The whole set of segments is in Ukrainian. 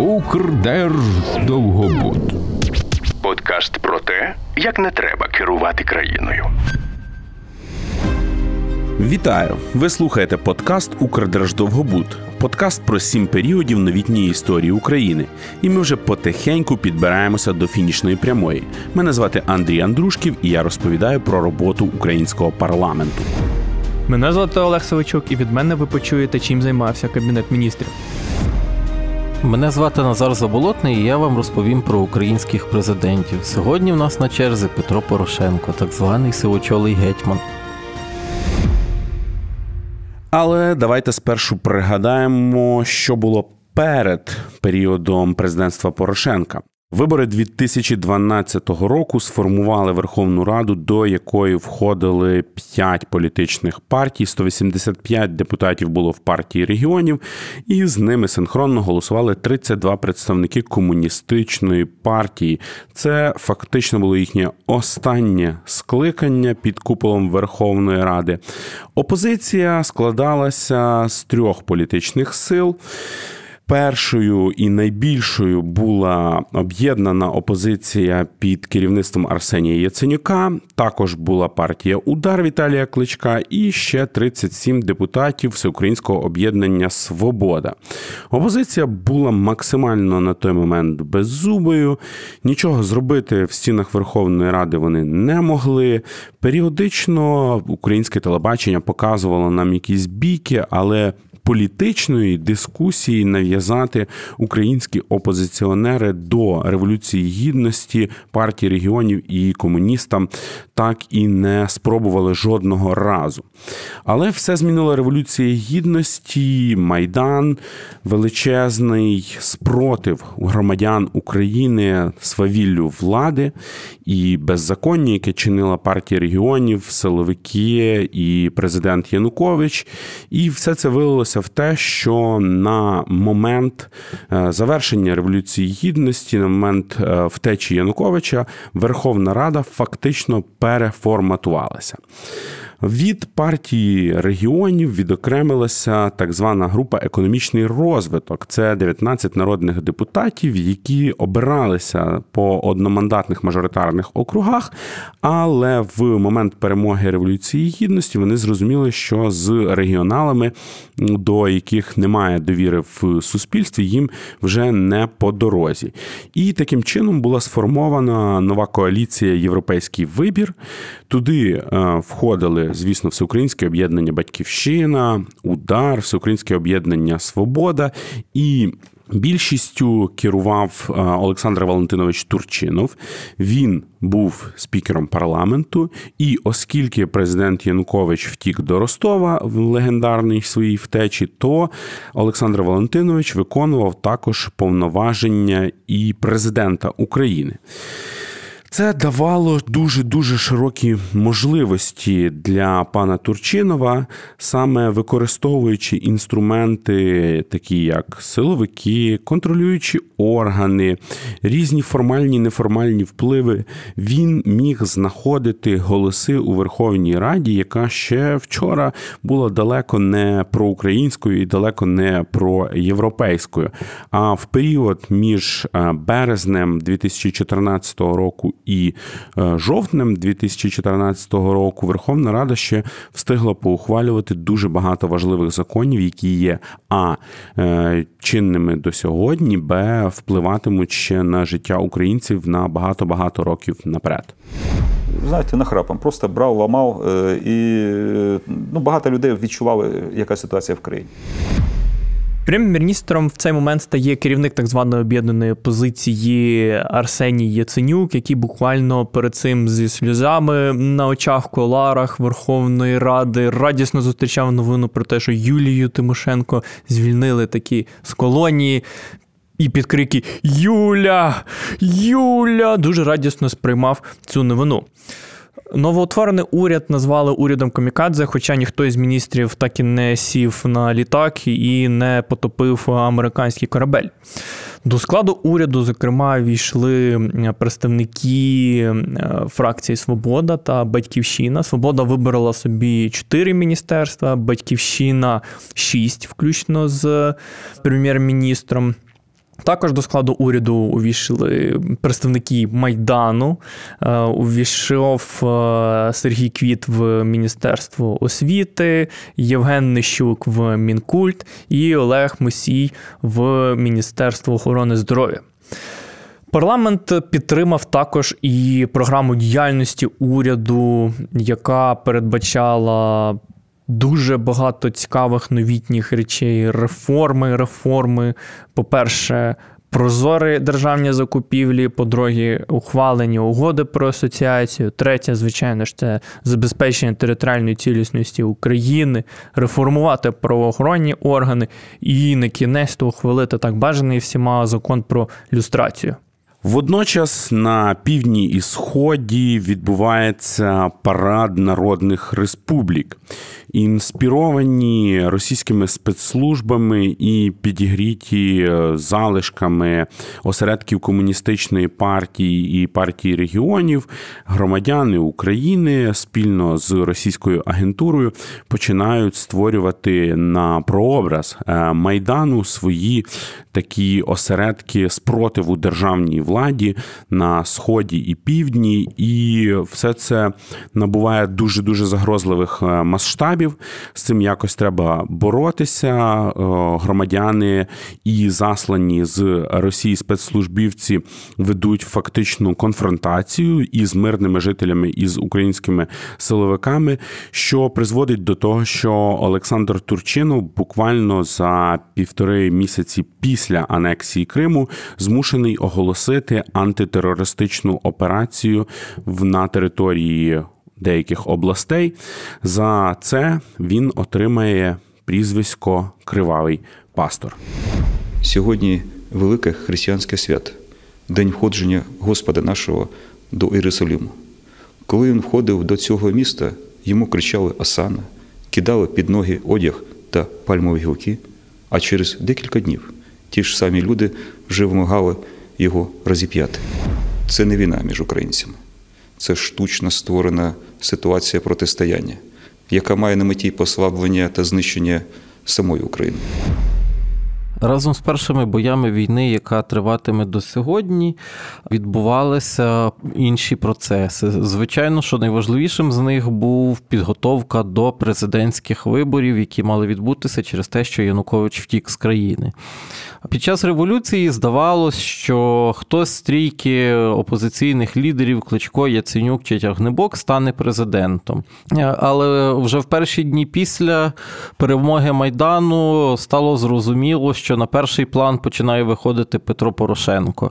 Укрдерждовгобуд. Подкаст про те, як не треба керувати країною. Вітаю! Ви слухаєте подкаст Укрдерждовгобуд. Подкаст про сім періодів новітньої історії України. І ми вже потихеньку підбираємося до фінішної прямої. Мене звати Андрій Андрушків, і я розповідаю про роботу українського парламенту. Мене звати Олег Савичук, і від мене ви почуєте, чим займався кабінет міністрів. Мене звати Назар Заболотний, і я вам розповім про українських президентів. Сьогодні в нас на черзі Петро Порошенко, так званий сивочолий гетьман. Але давайте спершу пригадаємо, що було перед періодом президентства Порошенка. Вибори 2012 року сформували Верховну Раду, до якої входили 5 політичних партій, 185 депутатів було в партії регіонів, і з ними синхронно голосували 32 представники комуністичної партії. Це фактично було їхнє останнє скликання під куполом Верховної Ради. Опозиція складалася з трьох політичних сил. Першою і найбільшою була об'єднана опозиція під керівництвом Арсенія Яценюка. Також була партія Удар Віталія Кличка і ще 37 депутатів Всеукраїнського об'єднання Свобода. Опозиція була максимально на той момент беззубою. Нічого зробити в стінах Верховної Ради вони не могли. Періодично українське телебачення показувало нам якісь бійки, але політичної дискусії нав'язати українські опозиціонери до революції гідності партії регіонів і комуністам так і не спробували жодного разу. Але все змінило революція гідності, майдан, величезний спротив громадян України свавіллю влади і беззаконня, яке чинила партія регіонів, силовики і президент Янукович. І все це вилилося в те, що на момент е, завершення революції гідності, на момент е, втечі Януковича, Верховна Рада фактично переформатувалася. Від партії регіонів відокремилася так звана група економічний розвиток. Це 19 народних депутатів, які обиралися по одномандатних мажоритарних округах. Але в момент перемоги революції гідності вони зрозуміли, що з регіоналами, до яких немає довіри в суспільстві, їм вже не по дорозі. І таким чином була сформована нова коаліція Європейський вибір. Туди е, входили звісно, всеукраїнське об'єднання Батьківщина, Удар, Всеукраїнське об'єднання Свобода і. Більшістю керував е, Олександр Валентинович Турчинов. Він був спікером парламенту, і оскільки президент Янукович втік до Ростова в легендарній своїй втечі, то Олександр Валентинович виконував також повноваження і президента України. Це давало дуже дуже широкі можливості для пана Турчинова, саме використовуючи інструменти, такі як силовики, контролюючі органи, різні формальні неформальні впливи, він міг знаходити голоси у Верховній Раді, яка ще вчора була далеко не проукраїнською і далеко не проєвропейською. А в період між е, березнем 2014 року і е, жовтнем 2014 року Верховна Рада ще встигла поухвалювати дуже багато важливих законів, які є а е, чинними до сьогодні, б впливатимуть ще на життя українців на багато багато років наперед. Знаєте, нахрапом просто брав, ламав, е, і ну, багато людей відчували, яка ситуація в країні. Прем'єр-міністром в цей момент стає керівник так званої об'єднаної опозиції Арсеній Яценюк, який буквально перед цим зі сльозами на очах коларах Верховної Ради радісно зустрічав новину про те, що Юлію Тимошенко звільнили такі з колонії. І під крики Юля! Юля! дуже радісно сприймав цю новину. Новоутворений уряд назвали урядом Комікадзе, хоча ніхто із міністрів так і не сів на літак і не потопив американський корабель. До складу уряду, зокрема, війшли представники фракції Свобода та Батьківщина. Свобода вибрала собі чотири міністерства, Батьківщина шість, включно з прем'єр-міністром. Також до складу уряду увійшли представники Майдану. Е, увійшов е, Сергій Квіт в Міністерство освіти, Євген Нищук в Мінкульт і Олег Мусій в Міністерство охорони здоров'я. Парламент підтримав також і програму діяльності уряду, яка передбачала дуже багато цікавих новітніх речей, реформи, реформи. По-перше, прозорі державні закупівлі, по-друге, ухвалені угоди про асоціацію. Третє, звичайно ж, це забезпечення територіальної цілісності України, реформувати правоохоронні органи і на кінець ухвалити так бажаний всіма закон про люстрацію. Водночас на півдні і сході відбувається парад народних республік, інспіровані російськими спецслужбами і підігріті е, залишками осередків комуністичної партії і партії регіонів. Громадяни України спільно з російською агентурою починають створювати на прообраз е, майдану свої такі осередки спротиву державній владі на сході і півдні, і все це набуває дуже дуже загрозливих е, масштабів. З цим якось треба боротися. Е, громадяни і заслані з Росії спецслужбівці ведуть фактичну конфронтацію із мирними жителями і з українськими силовиками, що призводить до того, що Олександр Турчинов буквально за півтори місяці після анексії Криму змушений оголосити антитерористичну операцію на території деяких областей. За це він отримає прізвисько Кривавий пастор. Сьогодні велике християнське свято, день входження Господа нашого до Єрусалиму. Коли він входив до цього міста, йому кричали Асана, кидали під ноги одяг та пальмові гілки, а через декілька днів ті ж самі люди вже вимагали його розіп'яти. Це не війна між українцями, це штучно створена ситуація протистояння, яка має на меті послаблення та знищення самої України. Разом з першими боями війни, яка триватиме до сьогодні, відбувалися інші процеси. Звичайно, що найважливішим з них був підготовка до президентських виборів, які мали відбутися через те, що Янукович втік з країни. Під час революції здавалось, що хтось з трійки опозиційних лідерів Кличко, Яценюк чи Тягнебок стане президентом. Але вже в перші дні після перемоги Майдану стало зрозуміло, що на перший план починає виходити Петро Порошенко.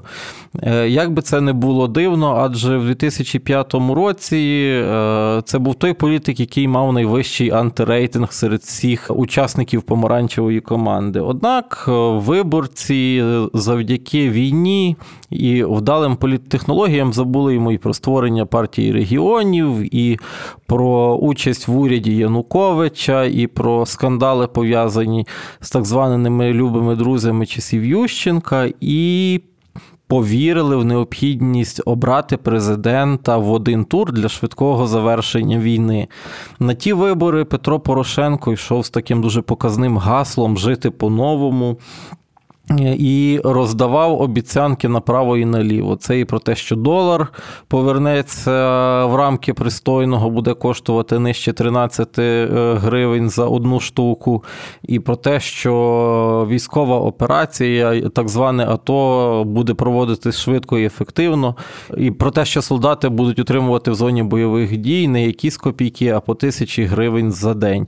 Е, як би це не було дивно, адже в 2005 році е, це був той політик, який мав найвищий антирейтинг серед всіх учасників помаранчевої команди. Однак е, виборці завдяки війні і вдалим політтехнологіям забули йому і про створення партії регіонів, і про участь в уряді Януковича, і про скандали пов'язані з так званими любими друзями часів Ющенка. і Повірили в необхідність обрати президента в один тур для швидкого завершення війни. На ті вибори Петро Порошенко йшов з таким дуже показним гаслом жити по-новому і роздавав обіцянки направо і наліво. Це і про те, що долар повернеться в рамки пристойного, буде коштувати нижче 13 е, гривень за одну штуку, і про те, що військова операція, так зване АТО, буде проводитись швидко і ефективно, і про те, що солдати будуть утримувати в зоні бойових дій не якісь копійки, а по тисячі гривень за день.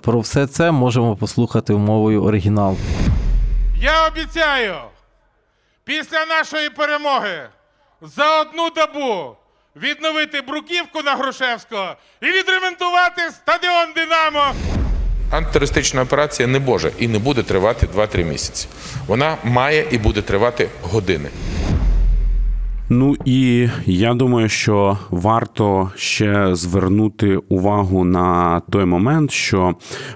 Про все це можемо послухати мовою оригіналу. Я обіцяю після нашої перемоги за одну добу відновити бруківку на Грушевського і відремонтувати стадіон Динамо. Антитерористична операція не може і не буде тривати 2-3 місяці. Вона має і буде тривати години. Ну і я думаю, що варто ще звернути увагу на той момент, що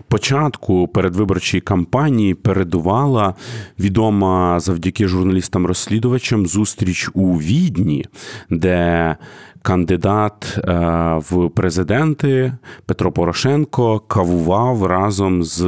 початку передвиборчої кампанії передувала відома завдяки журналістам-розслідувачам зустріч у Відні, де кандидат е, в президенти Петро Порошенко кавував разом з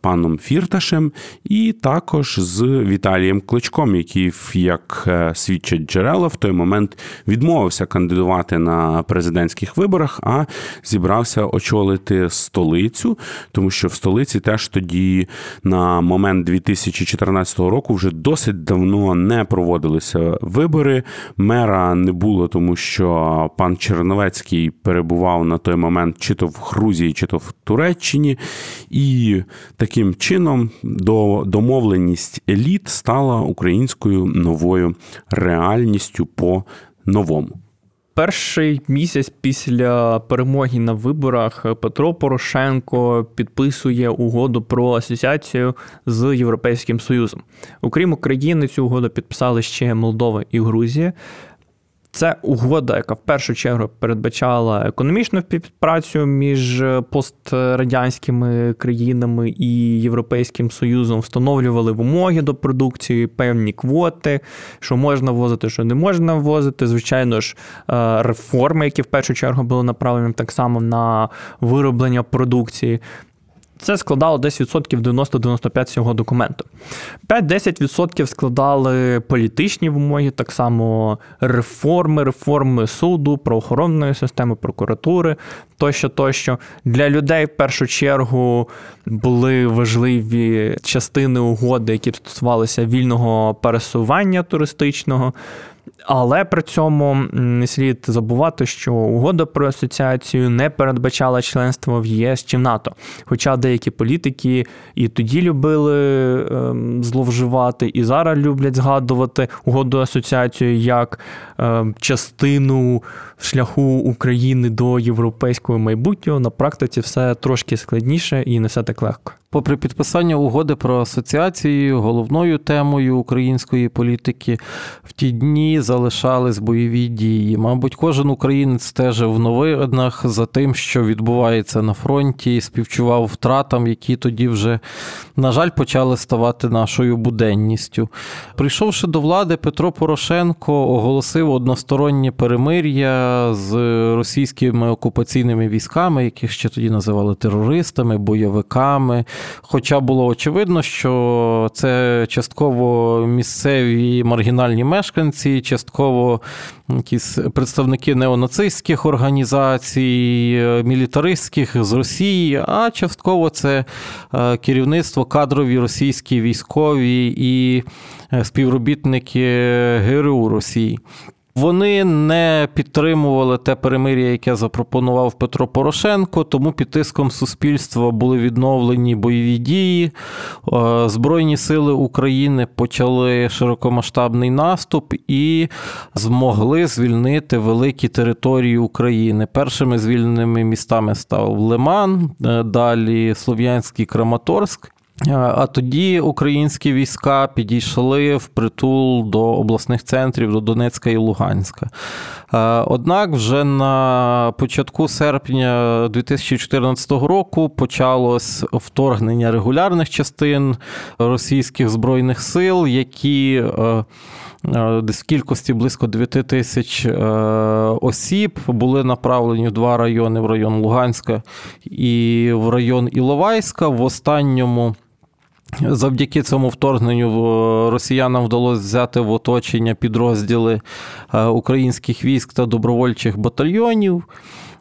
паном Фірташем і також з Віталієм Кличком, який, як е, свідчать джерела, в той момент відмовився кандидувати на президентських виборах, а зібрався очолити столицю, тому що в столиці теж тоді на момент 2014 року вже досить давно не проводилися вибори. Мера не було, тому що пан Черновецький перебував на той момент чи то в Грузії, чи то в Туреччині, і таким чином домовленість еліт стала українською новою реальністю по новому. Перший місяць після перемоги на виборах Петро Порошенко підписує угоду про асоціацію з Європейським Союзом. Окрім України, цю угоду підписали ще Молдова і Грузія. Це угода, яка в першу чергу передбачала економічну співпрацю між пострадянськими країнами і Європейським Союзом, встановлювали вимоги до продукції, певні квоти, що можна ввозити, що не можна ввозити. Звичайно ж, е, реформи, які в першу чергу були направлені так само на вироблення продукції. Це складало десь відсотків 90-95 цього документу. 5-10% складали політичні вимоги, так само реформи, реформи суду, правоохоронної системи, прокуратури тощо, тощо. Для людей в першу чергу були важливі частини угоди, які стосувалися вільного пересування туристичного. Але при цьому не слід забувати, що угода про асоціацію не передбачала членство в ЄС чи в НАТО. Хоча деякі політики і тоді любили ем, зловживати, і зараз люблять згадувати угоду асоціацію як ем, частину шляху України до європейського майбутнього. На практиці все трошки складніше і не все так легко. Попри підписання угоди про асоціацію, головною темою української політики в ті дні залишались бойові дії. Мабуть, кожен українець стежив в новинах за тим, що відбувається на фронті, співчував втратам, які тоді вже, на жаль, почали ставати нашою буденністю. Прийшовши до влади, Петро Порошенко оголосив одностороннє перемир'я з російськими окупаційними військами, яких ще тоді називали терористами, бойовиками. Хоча було очевидно, що це частково місцеві маргінальні мешканці, частково якісь представники неонацистських організацій, мілітаристських з Росії, а частково це е, керівництво кадрові російські військові і е, співробітники ГРУ Росії. Вони не підтримували те перемир'я, яке запропонував Петро Порошенко, тому під тиском суспільства були відновлені бойові дії. Е, Збройні сили України почали широкомасштабний наступ і змогли звільнити великі території України. Першими звільненими містами став Лиман, е, далі Слов'янський Краматорськ. Е, а тоді українські війська підійшли в притул до обласних центрів до Донецька і Луганська. Е, однак, вже на початку серпня 2014 року почалось вторгнення регулярних частин російських збройних сил, які е, Десь в кількості близько 9 тисяч осіб були направлені в два райони: в район Луганська і в район Іловайська. В останньому Завдяки цьому вторгненню росіянам вдалося взяти в оточення підрозділи е, українських військ та добровольчих батальйонів,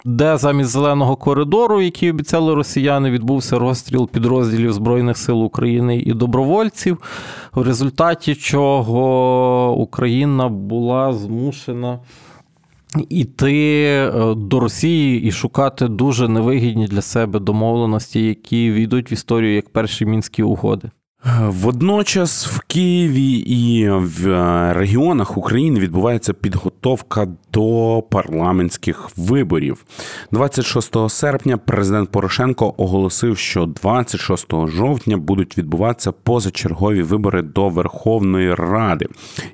де замість зеленого коридору, який обіцяли росіяни, відбувся розстріл підрозділів Збройних сил України і добровольців, в результаті чого Україна була змушена іти е, до Росії і шукати дуже невигідні для себе домовленості, які війдуть в історію як перші мінські угоди. Водночас в Києві і в е, регіонах України відбувається підготовка до парламентських виборів. 26 серпня президент Порошенко оголосив, що 26 жовтня будуть відбуватися позачергові вибори до Верховної Ради.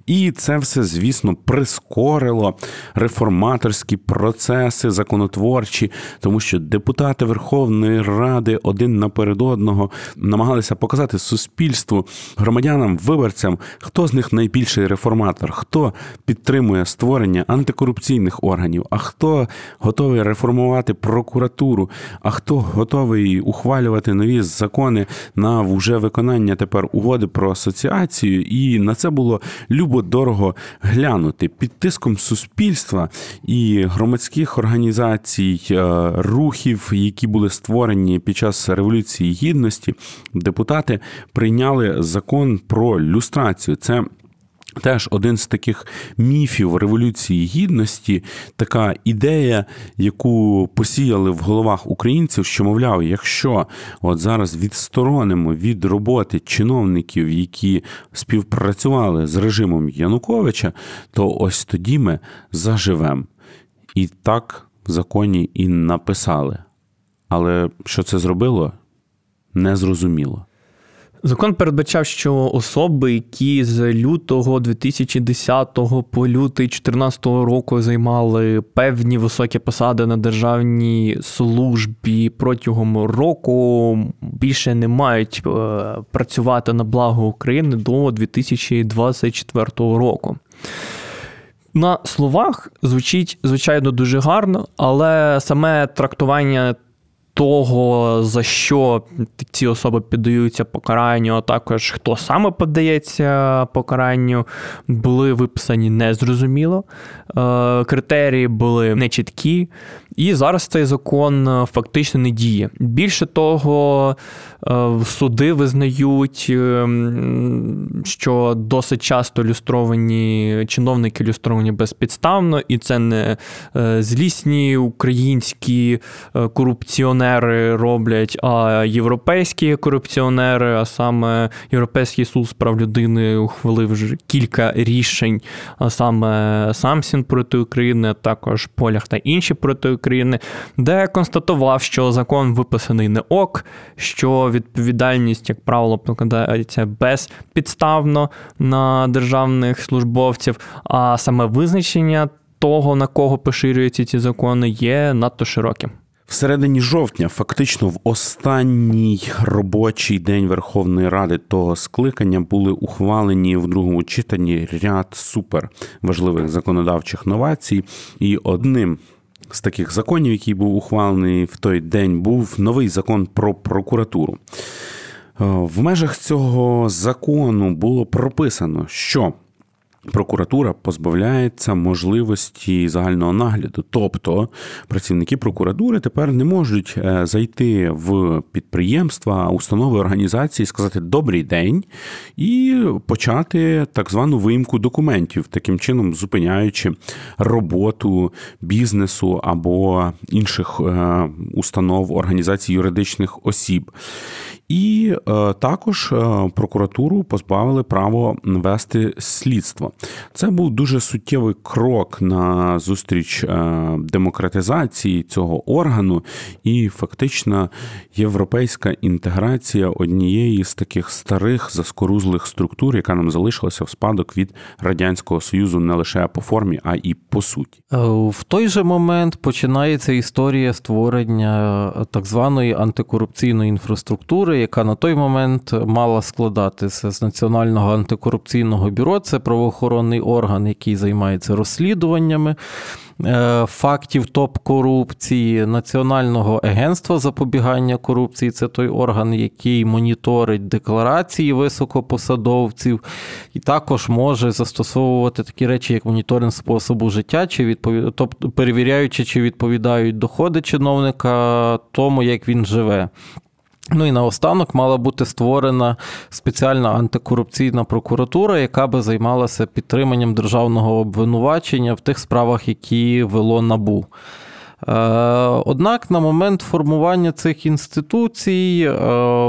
І це все, звісно, прискорило реформаторські процеси законотворчі, тому що депутати Верховної Ради один наперед одного намагалися показати суспільству суспільству, громадянам, виборцям, хто з них найбільший реформатор, хто підтримує створення антикорупційних органів, а хто готовий реформувати прокуратуру, а хто готовий ухвалювати нові закони на вже виконання тепер угоди про асоціацію, і на це було любо дорого глянути. Під тиском суспільства і громадських організацій, е, рухів, які були створені під час революції гідності, депутати прийняли закон про люстрацію. Це Теж один з таких міфів Революції Гідності, така ідея, яку посіяли в головах українців, що, мовляв, якщо от зараз відсторонимо від роботи чиновників, які співпрацювали з режимом Януковича, то ось тоді ми заживемо. І так в законі і написали. Але що це зробило, незрозуміло. Закон передбачав, що особи, які з лютого 2010 по лютий 2014 року займали певні високі посади на державній службі протягом року, більше не мають е, працювати на благо України до 2024 року. На словах звучить звичайно дуже гарно, але саме трактування того, за що ці особи піддаються покаранню, а також хто саме подається покаранню, були виписані незрозуміло. Е, критерії були нечіткі, і зараз цей закон е, фактично не діє. Більше того, е, суди визнають, що досить часто люстровані чиновники люстровані безпідставно, і це не злісні українські корупціонери роблять, а європейські корупціонери, а саме Європейський суд з прав людини ухвалив вже кілька рішень, а саме Самсін проти України, а також Полях та інші проти України, де констатував, що закон виписаний не ок, що відповідальність, як правило, покладається безпідставно на державних службовців, а саме визначення того, на кого поширюються ці закони, є надто широким. В середині жовтня, фактично в останній робочий день Верховної Ради того скликання були ухвалені в другому читанні ряд супер важливих законодавчих новацій, і одним. З таких законів, який був ухвалений в той день, був новий закон про прокуратуру. Е, в межах цього закону було прописано, що Прокуратура позбавляється можливості загального нагляду. Тобто працівники прокуратури тепер не можуть е, зайти в підприємства, установи організації, сказати Добрий день і почати так звану виїмку документів, таким чином зупиняючи роботу бізнесу або інших е, установ організацій юридичних осіб. І е, також е, прокуратуру позбавили право вести слідство. Це був дуже суттєвий крок на зустріч е, демократизації цього органу, і фактично європейська інтеграція однієї з таких старих заскорузлих структур, яка нам залишилася в спадок від радянського союзу не лише по формі, а і по суті. В той же момент починається історія створення так званої антикорупційної інфраструктури яка на той момент мала складатися з Національного антикорупційного бюро. Це правоохоронний орган, який займається розслідуваннями. Е, фактів топ-корупції, Національного агентства запобігання корупції це той орган, який моніторить декларації високопосадовців, і також може застосовувати такі речі, як моніторинг способу життя, чи відповід... тобто перевіряючи, чи відповідають доходи чиновника тому, як він живе. Ну і наостанок мала бути створена спеціальна антикорупційна прокуратура, яка би займалася підтриманням державного обвинувачення в тих справах, які вело набу. Е, однак на момент формування цих інституцій е,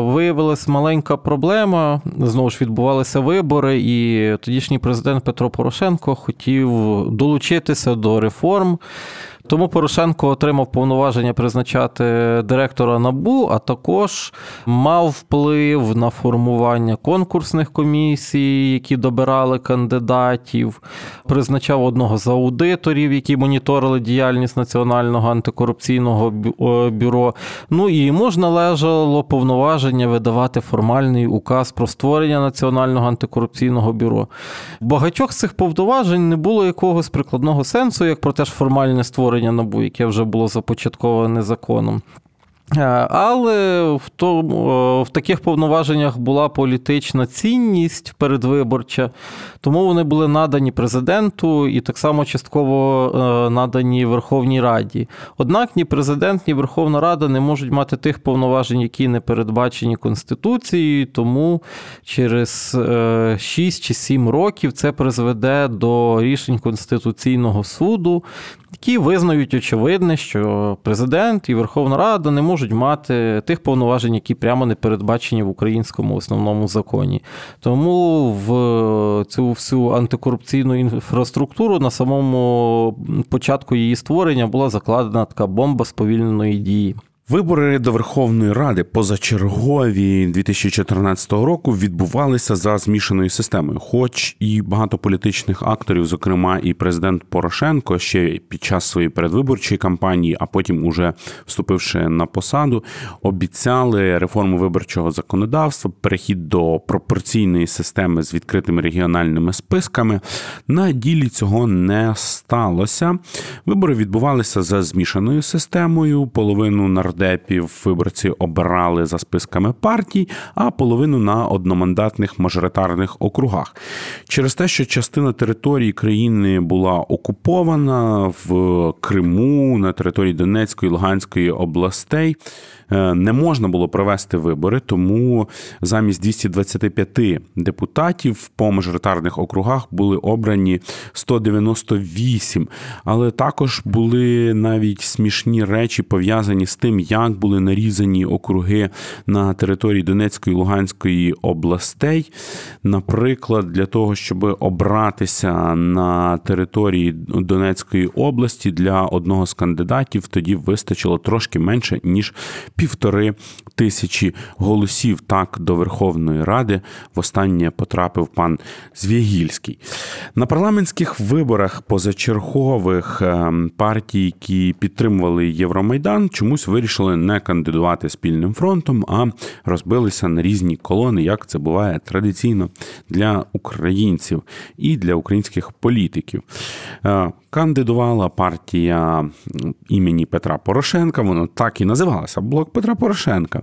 виявилася маленька проблема. Знову ж відбувалися вибори, і тодішній президент Петро Порошенко хотів долучитися до реформ Тому Порошенко отримав повноваження призначати директора НАБУ, а також мав вплив на формування конкурсних комісій, які добирали кандидатів, призначав одного з аудиторів, які моніторили діяльність Національного антикорупційного бюро. Ну і йому ж належало повноваження видавати формальний указ про створення Національного антикорупційного бюро. Багатьох з цих повноважень не було якогось прикладного сенсу, як про те ж формальне створення набу, яке вже було започатковане законом. Е, але в тому, е, в таких повноваженнях була політична цінність передвиборча, тому вони були надані президенту і так само частково е, надані Верховній Раді. Однак ні президент, ні Верховна Рада не можуть мати тих повноважень, які не передбачені Конституцією, тому через 6 чи 7 років це призведе до рішень Конституційного суду, які визнають очевидне, що президент і Верховна Рада не можуть мати тих повноважень, які прямо не передбачені в українському основному законі. Тому в цю всю антикорупційну інфраструктуру на самому початку її створення була закладена така бомба сповільненої дії. Вибори до Верховної Ради позачергові 2014 року відбувалися за змішаною системою, хоч і багато політичних акторів, зокрема і президент Порошенко, ще під час своєї передвиборчої кампанії, а потім, уже вступивши на посаду, обіцяли реформу виборчого законодавства, перехід до пропорційної системи з відкритими регіональними списками. На ділі цього не сталося. Вибори відбувалися за змішаною системою. Половину нар нардепів виборці обирали за списками партій, а половину на одномандатних мажоритарних округах. Через те, що частина території країни була окупована в Криму на території Донецької Луганської областей. Е, не можна було провести вибори, тому замість 225 депутатів по мажоритарних округах були обрані 198. Але також були навіть смішні речі пов'язані з тим, як були нарізані округи на території Донецької і Луганської областей. Наприклад, для того, щоб обратися на території Донецької області для одного з кандидатів, тоді вистачило трошки менше ніж півтори тисячі голосів. Так до Верховної Ради востаннє потрапив пан Звягільський. На парламентських виборах позачергових ем, партій, які підтримували Євромайдан, чомусь вирішили не кандидувати спільним фронтом, а розбилися на різні колони, як це буває традиційно для українців і для українських політиків. Кандидувала партія імені Петра Порошенка, Вона так і називалася Блок Петра Порошенка.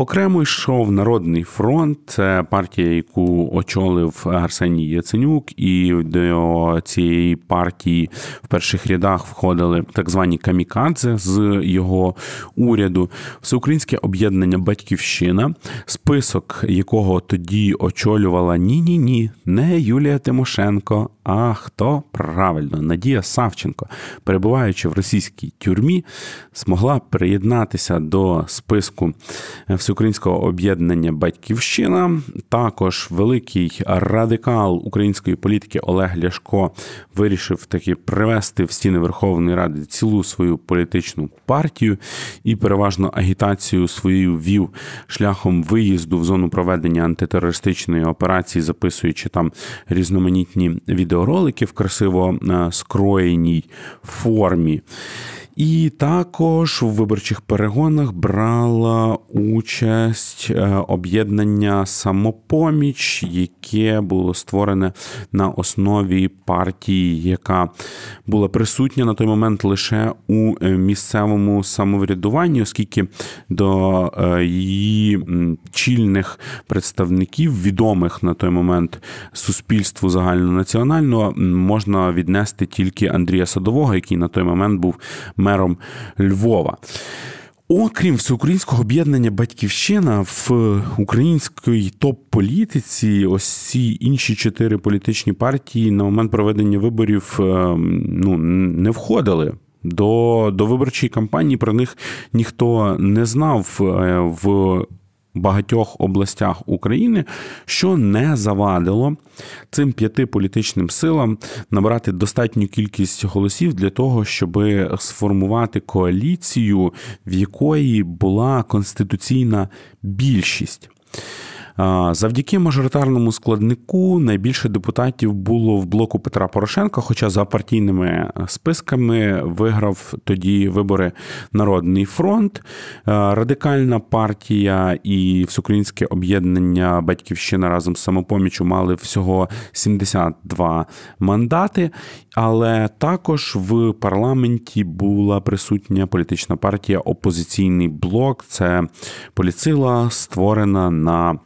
Окремо йшов Народний фронт, це партія, яку очолив Арсеній Яценюк, і до цієї партії в перших рядах входили так звані камікадзе з його уряду, всеукраїнське об'єднання Батьківщина, список якого тоді очолювала ні, ні, ні, не Юлія Тимошенко, а хто? Правильно Надія Савченко, перебуваючи в російській тюрмі, змогла приєднатися до списку всеукраїнського об'єднання Батьківщина. Також великий радикал української політики Олег Ляшко вирішив таки привести в стіни Верховної Ради цілу свою політичну партію і переважно агітацію свою вів шляхом виїзду в зону проведення антитерористичної операції, записуючи там різноманітні відеоролики в красиво е, скроєній формі. І також у виборчих перегонах брала участь е, об'єднання самопоміч, яке було створене на основі партії, яка була присутня на той момент лише у е, місцевому самоврядуванні, оскільки до е, її чільних представників, відомих на той момент суспільству загальнонаціонального, можна віднести тільки Андрія Садового, який на той момент був мером Львова. Окрім всеукраїнського об'єднання Батьківщина в українській топ-політиці, ось ці інші чотири політичні партії на момент проведення виборів ем, ну, не входили. До до виборчої кампанії про них ніхто не знав е, в багатьох областях України, що не завадило цим п'яти політичним силам набрати достатню кількість голосів для того, щоб сформувати коаліцію, в якої була конституційна більшість. Завдяки мажоритарному складнику найбільше депутатів було в блоку Петра Порошенка. Хоча за партійними списками виграв тоді вибори Народний фронт, радикальна партія і Всеукраїнське об'єднання Батьківщина разом з самопоміччю мали всього 72 мандати. Але також в парламенті була присутня політична партія Опозиційний блок. Це поліцила створена на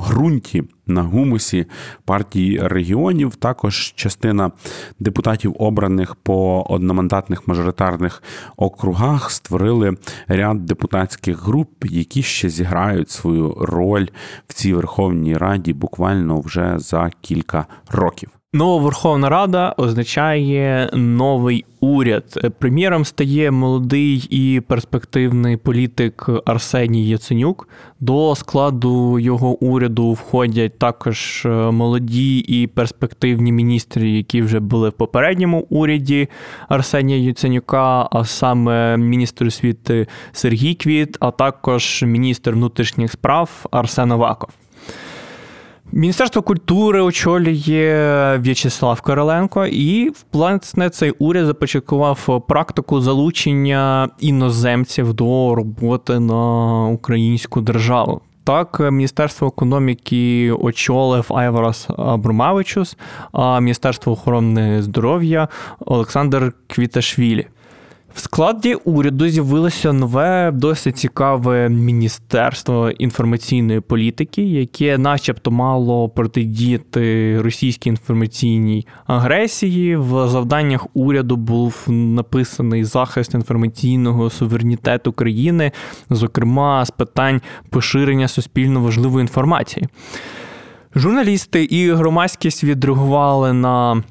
ґрунті на гумусі партії регіонів. Також частина депутатів, обраних по одномандатних мажоритарних округах, створили ряд депутатських груп, які ще зіграють свою роль в цій Верховній Раді буквально вже за кілька років. Нова Верховна Рада означає новий уряд. Прем'єром стає молодий і перспективний політик Арсеній Яценюк. До складу його уряду входять також молоді і перспективні міністри, які вже були в попередньому уряді Арсенія Яценюка, а саме міністр освіти Сергій Квіт, а також міністр внутрішніх справ Арсен Аваков. Міністерство культури очолює В'ячеслав Короленко, і власне цей уряд започаткував практику залучення іноземців до роботи на українську державу. Так, Міністерство економіки очолив Айварас Абрумавичус, а Міністерство охорони здоров'я Олександр Квіташвілі. В складі уряду з'явилося нове, досить цікаве міністерство інформаційної політики, яке, начебто, мало протидіяти російській інформаційній агресії. В завданнях уряду був написаний захист інформаційного суверенітету країни, зокрема з питань поширення суспільно важливої інформації. Журналісти і громадськість відреагували на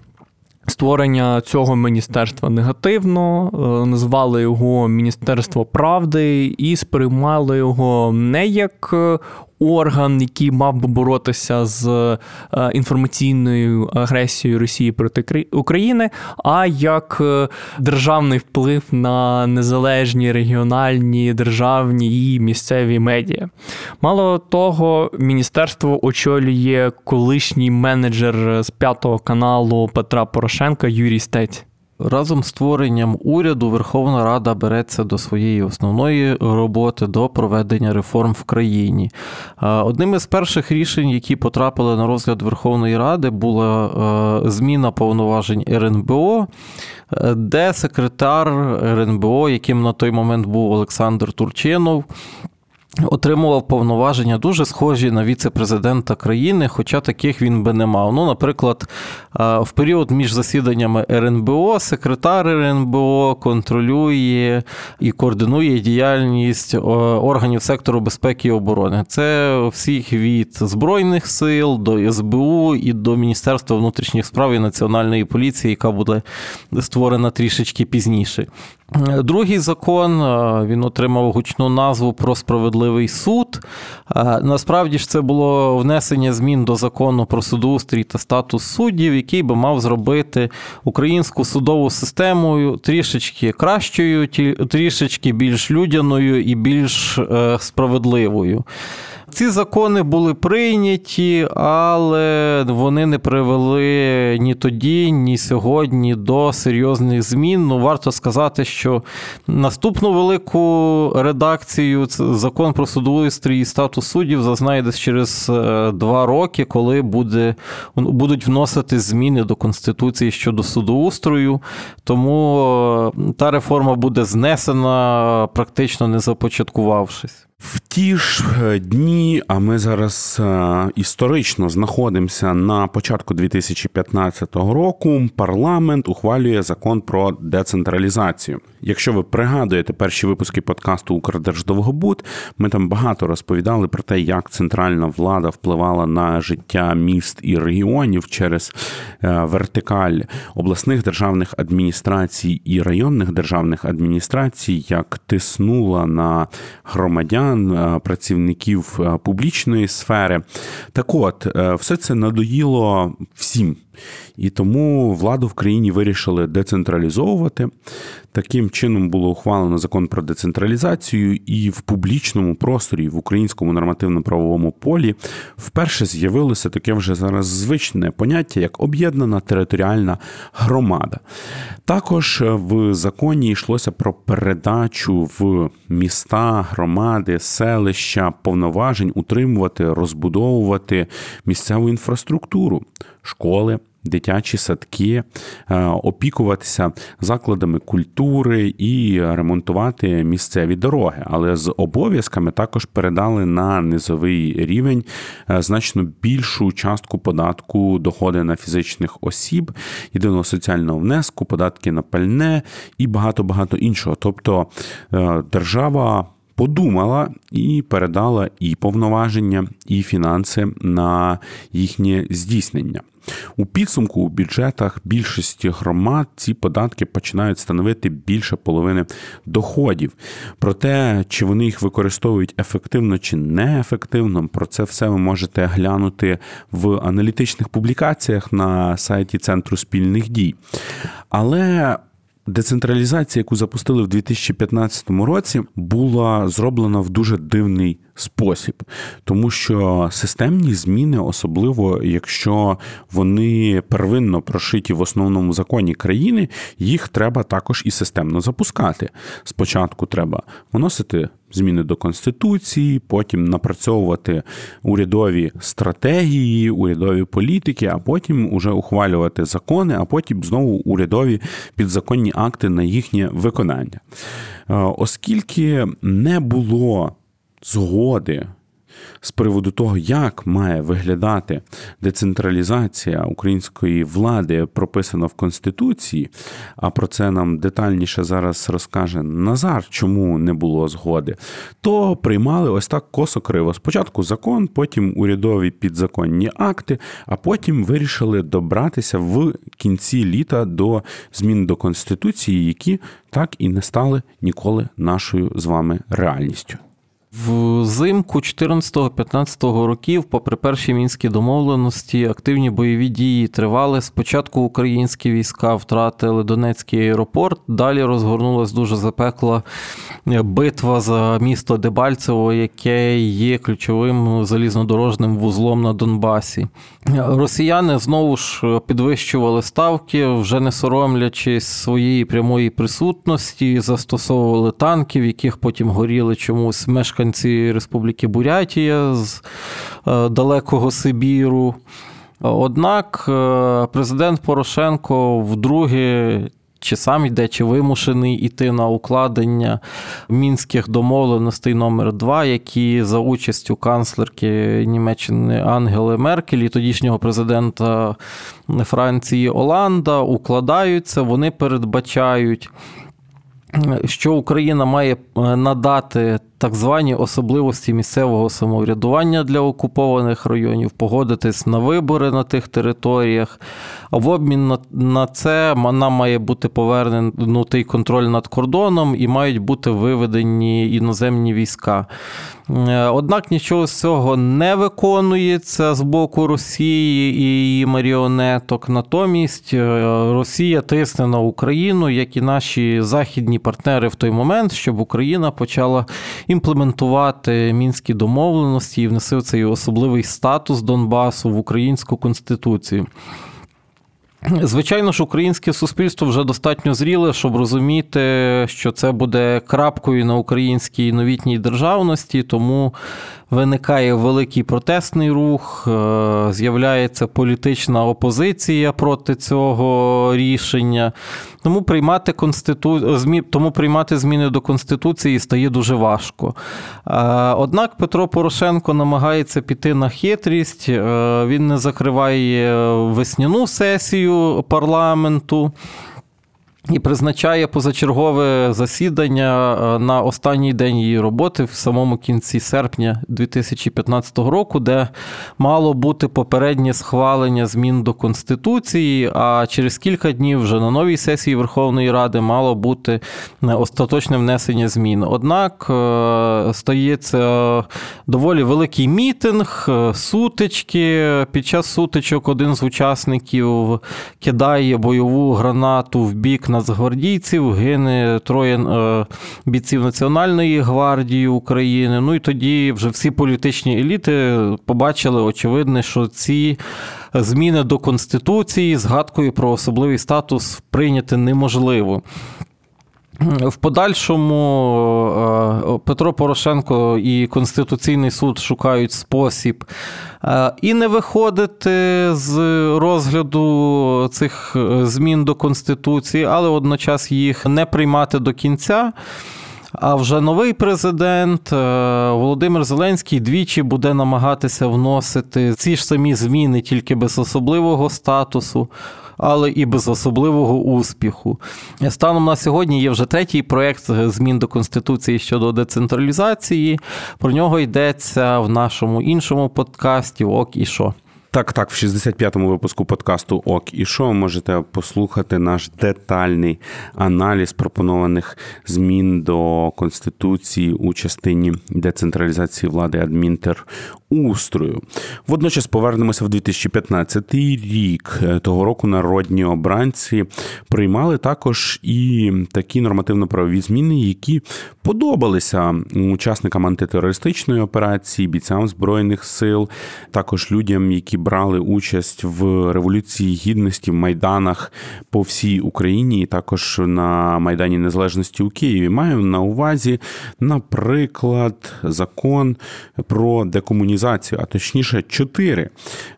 Створення цього міністерства негативно, е, назвали його Міністерство правди і сприймали його не як е, орган, який мав би боротися з е, інформаційною агресією Росії проти України, а як е, державний вплив на незалежні регіональні державні і місцеві медіа. Мало того, міністерство очолює колишній менеджер з п'ятого каналу Петра Порошенка Юрій Стець. Разом з створенням уряду Верховна Рада береться до своєї основної роботи до проведення реформ в країні. Одним із перших рішень, які потрапили на розгляд Верховної Ради, була е, зміна повноважень РНБО, е, де секретар РНБО, яким на той момент був Олександр Турчинов, Отримував повноваження дуже схожі на віце-президента країни, хоча таких він би не мав. Ну, наприклад, в період між засіданнями РНБО секретар РНБО контролює і координує діяльність органів сектору безпеки і оборони. Це всіх від Збройних сил до СБУ і до Міністерства внутрішніх справ і Національної поліції, яка буде створена трішечки пізніше. Другий закон він отримав гучну назву про справедливий суд. Насправді ж це було внесення змін до закону про судоустрій та статус суддів, який би мав зробити українську судову систему трішечки кращою, трішечки більш людяною і більш е, справедливою. Ці закони були прийняті, але вони не привели ні тоді, ні сьогодні до серйозних змін. Ну, варто сказати, що наступну велику редакцію закон про судоустрій і статус суддів зазнає десь через е, два роки, коли буде, будуть вносити зміни до Конституції щодо судоустрою. Тому е, та реформа буде знесена, практично не започаткувавшись. В ті ж е, дні, а ми зараз е, історично знаходимося на початку 2015 року. Парламент ухвалює закон про децентралізацію. Якщо ви пригадуєте перші випуски подкасту Укрдерждовгобуд, ми там багато розповідали про те, як центральна влада впливала на життя міст і регіонів через е, вертикаль обласних державних адміністрацій і районних державних адміністрацій, як тиснула на громадян освітян, працівників публічної сфери. Так от, все це надоїло всім. І тому владу в країні вирішили децентралізовувати. Таким чином було ухвалено закон про децентралізацію, і в публічному просторі, в українському нормативно-правовому полі, вперше з'явилося таке вже зараз звичне поняття як об'єднана територіальна громада. Також в законі йшлося про передачу в міста, громади, селища, повноважень утримувати, розбудовувати місцеву інфраструктуру, школи дитячі садки, е, опікуватися закладами культури і ремонтувати місцеві дороги. Але з обов'язками також передали на низовий рівень е, значно більшу частку податку доходи на фізичних осіб, єдиного соціального внеску, податки на пальне і багато багато іншого. Тобто е, держава подумала і передала і повноваження, і фінанси на їхнє здійснення. У підсумку у бюджетах більшості громад ці податки починають становити більше половини доходів. Про те, чи вони їх використовують ефективно чи неефективно, про це все ви можете глянути в аналітичних публікаціях на сайті Центру спільних дій. Але Децентралізація, яку запустили в 2015 році, була зроблена в дуже дивний спосіб, тому що системні зміни, особливо якщо вони первинно прошиті в основному законі країни, їх треба також і системно запускати. Спочатку треба виносити зміни до конституції, потім напрацьовувати урядові стратегії, урядові політики, а потім уже ухвалювати закони, а потім знову урядові підзаконні акти на їхнє виконання. Е, оскільки не було згоди з приводу того, як має виглядати децентралізація української влади, прописана в Конституції. А про це нам детальніше зараз розкаже Назар, чому не було згоди, то приймали ось так косо-криво. Спочатку закон, потім урядові підзаконні акти, а потім вирішили добратися в кінці літа до змін до Конституції, які так і не стали ніколи нашою з вами реальністю. Взимку 14-15 років, попри перші мінські домовленості, активні бойові дії тривали. Спочатку українські війська втратили Донецький аеропорт. Далі розгорнулася дуже запекла битва за місто Дебальцево, яке є ключовим залізнодорожним вузлом на Донбасі. Росіяни знову ж підвищували ставки, вже не соромлячись своєї прямої присутності, застосовували танків, яких потім горіли чомусь мешканці мешканці Республіки Бурятія з е, далекого Сибіру. Однак е, президент Порошенко вдруге. Чи сам йде, чи вимушений іти на укладення мінських домовленостей номер 2 які за участю канцлерки Німеччини Ангели Меркель і тодішнього президента Франції Оланда укладаються, вони передбачають, що Україна має е, надати так звані особливості місцевого самоврядування для окупованих районів, погодитись на вибори на тих територіях. А в обмін на це нам має бути повернутий контроль над кордоном і мають бути виведені іноземні війська. Е, однак нічого з цього не виконується з боку Росії і її маріонеток. Натомість е, Росія тисне на Україну, як і наші західні партнери в той момент, щоб Україна почала імплементувати мінські домовленості і внесив цей особливий статус Донбасу в українську конституцію. Звичайно ж, українське суспільство вже достатньо зріле, щоб розуміти, що це буде крапкою на українській новітній державності, тому виникає великий протестний рух, е, з'являється політична опозиція проти цього рішення. Тому приймати конститу... тому приймати зміни до Конституції стає дуже важко. Е, однак Петро Порошенко намагається піти на хитрість, е, він не закриває весняну сесію парламенту. І призначає позачергове засідання е, на останній день її роботи в самому кінці серпня 2015 року, де мало бути попереднє схвалення змін до Конституції. А через кілька днів вже на новій сесії Верховної Ради мало бути е, остаточне внесення змін. Однак е, стається доволі великий мітинг, сутички. Під час сутичок один з учасників кидає бойову гранату в бік нацгвардійців, гине троє е, бійців Національної гвардії України. Ну і тоді вже всі політичні еліти побачили, очевидно, що ці зміни до Конституції згадкою про особливий статус прийняти неможливо. В подальшому е, Петро Порошенко і Конституційний суд шукають спосіб е, і не виходити з розгляду цих е, змін до Конституції, але водночас їх не приймати до кінця. А вже новий президент Володимир Зеленський двічі буде намагатися вносити ці ж самі зміни тільки без особливого статусу але і без особливого успіху. Станом на сьогодні є вже третій проєкт змін до Конституції щодо децентралізації. Про нього йдеться в нашому іншому подкасті Ок і що. Так, так, в 65-му випуску подкасту Ок і що можете послухати наш детальний аналіз пропонованих змін до конституції у частині децентралізації влади адмінтерустрою. Водночас повернемося в 2015 рік. Того року народні обранці приймали також і такі нормативно-правові зміни, які подобалися учасникам антитерористичної операції, бійцям збройних сил, також людям, які брали участь в революції гідності в майданах по всій Україні, і також на Майдані Незалежності у Києві. Маю на увазі, наприклад, закон про декомунізацію, а точніше, чотири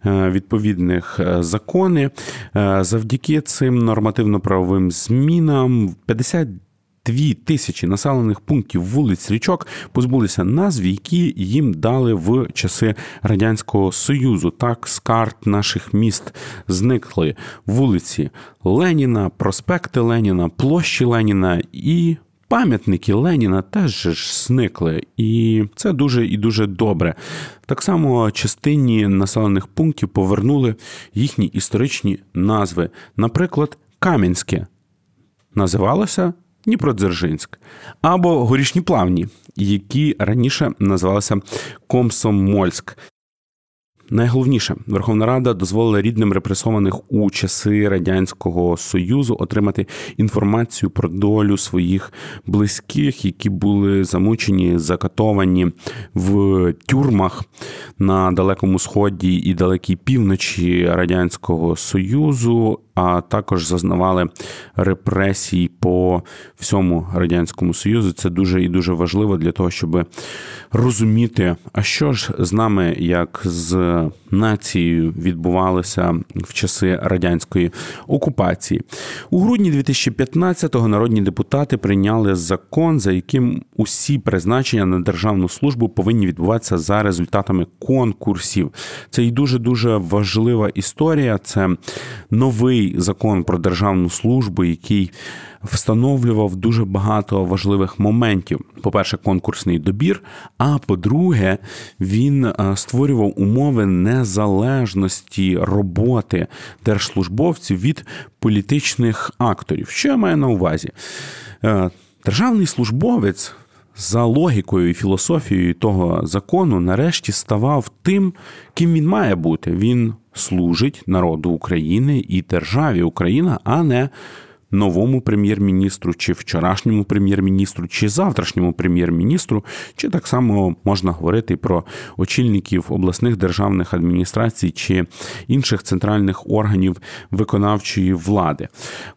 е, відповідних е, закони. Е, завдяки цим нормативно-правовим змінам 50 Дві тисячі населених пунктів вулиць річок позбулися назв, які їм дали в часи радянського союзу. Так з карт наших міст зникли вулиці Леніна, проспекти Леніна, площі Леніна і. Пам'ятники Леніна теж ж зникли, і це дуже і дуже добре. Так само частині населених пунктів повернули їхні історичні назви. Наприклад, Кам'янське називалося Дніпродзержинськ або горішні плавні, які раніше називалися Комсомольськ. Найголовніше, Верховна Рада дозволила рідним репресованих у часи радянського союзу отримати інформацію про долю своїх близьких, які були замучені, закатовані в тюрмах на далекому сході і далекій півночі радянського союзу а також зазнавали репресій по всьому радянському союзу. Це дуже і дуже важливо для того, щоб розуміти, а що ж з нами, як з нацією, відбувалося в часи радянської окупації. У грудні 2015-го народні депутати прийняли закон, за яким усі призначення на державну службу повинні відбуватися за результатами конкурсів. Це і дуже дуже важлива історія. Це новий закон про державну службу, який встановлював дуже багато важливих моментів. По-перше, конкурсний добір. А по-друге, він е, створював умови незалежності роботи держслужбовців від політичних акторів. Що я маю на увазі? Е, державний службовець. За логікою і філософією того закону, нарешті ставав тим, ким він має бути. Він служить народу України і державі Україна, а не новому прем'єр-міністру, чи вчорашньому прем'єр-міністру, чи завтрашньому прем'єр-міністру, чи так само можна говорити про очільників обласних державних адміністрацій чи інших центральних органів виконавчої влади.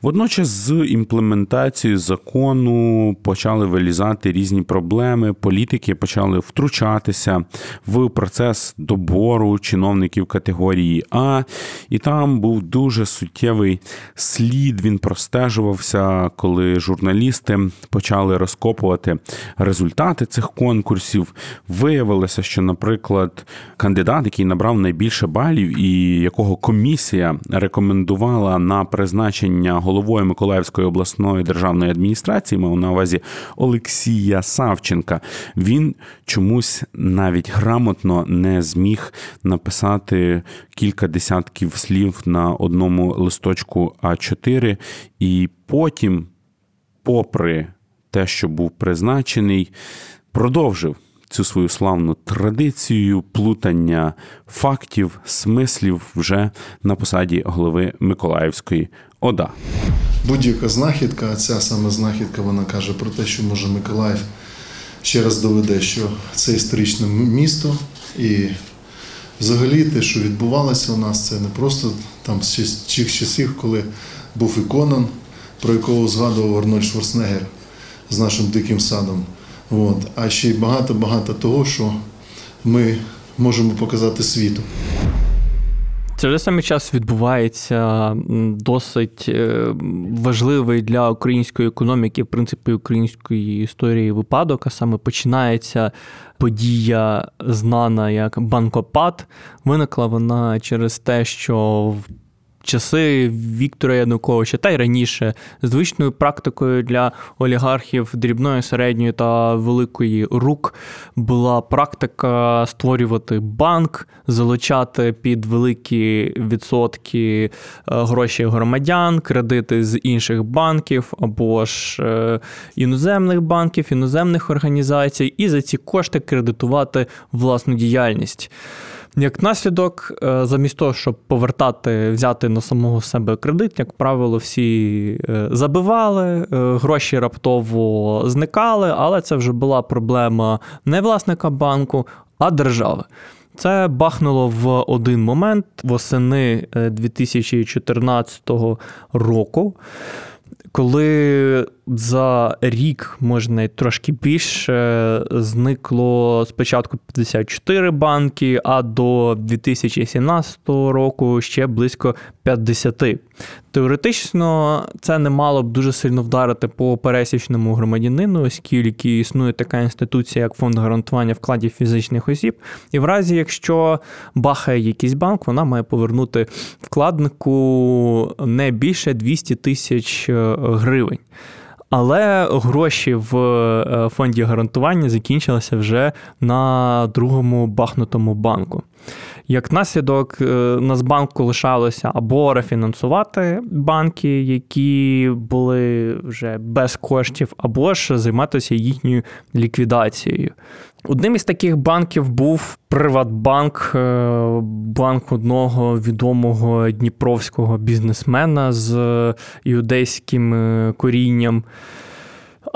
Водночас з імплементацією закону почали вилізати різні проблеми. Політики почали втручатися в процес добору чиновників категорії А, і там був дуже суттєвий слід. Він просте відстежувався, коли журналісти почали розкопувати результати цих конкурсів. Виявилося, що, наприклад, кандидат, який набрав найбільше балів, і якого комісія рекомендувала на призначення головою Миколаївської обласної державної адміністрації, мав на увазі Олексія Савченка, він чомусь навіть грамотно не зміг написати кілька десятків слів на одному листочку А4, і потім, попри те, що був призначений, продовжив. Цю свою славну традицію плутання фактів, смислів вже на посаді голови Миколаївської ОДА. Будь-яка знахідка, а ця саме знахідка, вона каже про те, що може Миколаїв ще раз доведе, що це історичне місто, і взагалі те, що відбувалося у нас, це не просто там з тих часів, коли був і Конан, про якого згадував Арнольд Шварценеггер з нашим диким садом. От. А ще й багато-багато того, що ми можемо показати світу. Це вже саме час відбувається досить е, важливий для української економіки, в принципі, української історії випадок. А саме починається подія, знана як банкопад. Виникла вона через те, що в часи Віктора Януковича та й раніше звичною практикою для олігархів дрібної, середньої та великої рук була практика створювати банк, залучати під великі відсотки е, гроші громадян, кредити з інших банків або ж е, іноземних банків, іноземних організацій, і за ці кошти кредитувати власну діяльність. Як наслідок, е, замість того, щоб повертати, взяти на самого себе кредит, як правило, всі е, забивали, е, гроші раптово зникали, але це вже була проблема не власника банку, а держави. Це бахнуло в один момент восени 2014 року коли за рік, можна трошки більше, зникло спочатку 54 банки, а до 2017 року ще близько 50. Теоретично це не мало б дуже сильно вдарити по пересічному громадянину, оскільки існує така інституція, як фонд гарантування вкладів фізичних осіб. І в разі, якщо бахає якийсь банк, вона має повернути вкладнику не більше 200 тисяч е, гривень. Але гроші в е, фонді гарантування закінчилися вже на другому бахнутому банку. Як наслідок, е, Нацбанку лишалося або рефінансувати банки, які були вже без коштів, або ж займатися їхньою ліквідацією. Одним із таких банків був Приватбанк, е, банк одного відомого дніпровського бізнесмена з іудейським е, корінням.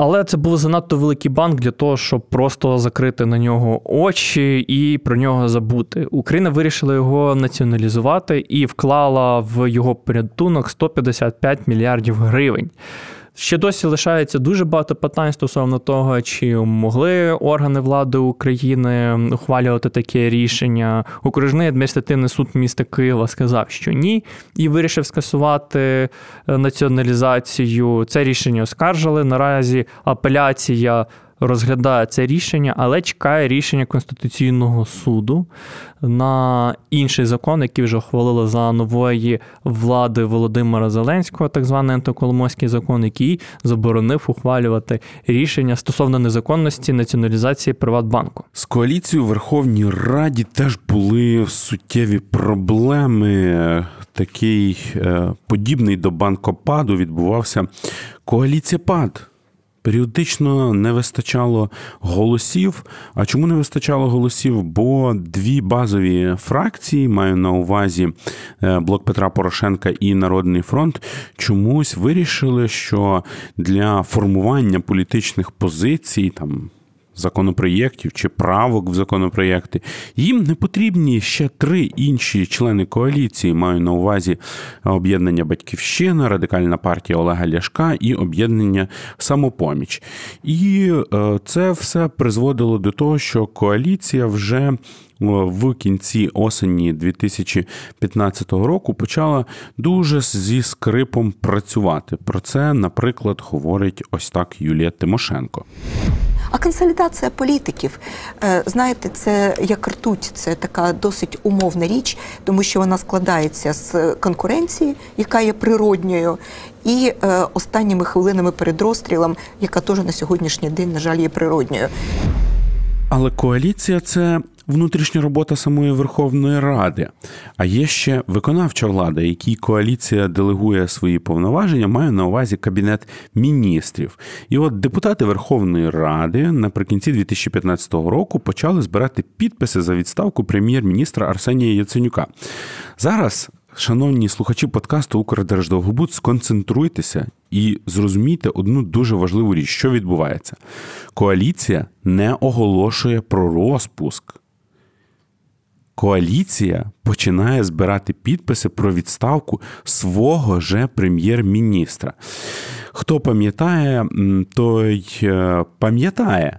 Але це був занадто великий банк для того, щоб просто закрити на нього очі і про нього забути. Україна вирішила його націоналізувати і вклала в його порятунок 155 мільярдів гривень. Ще досі лишається дуже багато питань стосовно того, чи могли органи влади України ухвалювати таке рішення. Окружний адміністративний суд міста Києва сказав, що ні, і вирішив скасувати е, націоналізацію. Це рішення оскаржили. Наразі апеляція розглядає це рішення, але чекає рішення Конституційного суду на інший закон, який вже ухвалили за нової влади Володимира Зеленського, так званий антиколомойський закон, який заборонив ухвалювати рішення стосовно незаконності націоналізації Приватбанку. З коаліцією Верховній Раді теж були суттєві проблеми. Такий е, подібний до банкопаду відбувався коаліція ПАД. Періодично не вистачало голосів. А чому не вистачало голосів? Бо дві базові фракції, маю на увазі е, блок Петра Порошенка і Народний фронт, чомусь вирішили, що для формування політичних позицій там законопроєктів чи правок в законопроєкти, їм не потрібні ще три інші члени коаліції. Маю на увазі об'єднання Батьківщина, радикальна партія Олега Ляшка і об'єднання Самопоміч. І е, це все призводило до того, що коаліція вже в кінці осені 2015 року почала дуже зі скрипом працювати. Про це, наприклад, говорить ось так Юлія Тимошенко. А консолідація політиків, е, знаєте, це як ртуть, це така досить умовна річ, тому що вона складається з конкуренції, яка є природньою, і е, останніми хвилинами перед розстрілом, яка теж на сьогоднішній день, на жаль, є природньою. Але коаліція це внутрішня робота самої Верховної Ради. А є ще виконавча влада, якій коаліція делегує свої повноваження, має на увазі кабінет міністрів. І от депутати Верховної Ради наприкінці 2015 року почали збирати підписи за відставку прем'єр-міністра Арсенія Яценюка. Зараз Шановні слухачі подкасту Укрдерждовгобуд, сконцентруйтеся і зрозумійте одну дуже важливу річ, що відбувається. Коаліція не оголошує про розпуск. Коаліція починає збирати підписи про відставку свого же прем'єр-міністра. Хто пам'ятає, той е, пам'ятає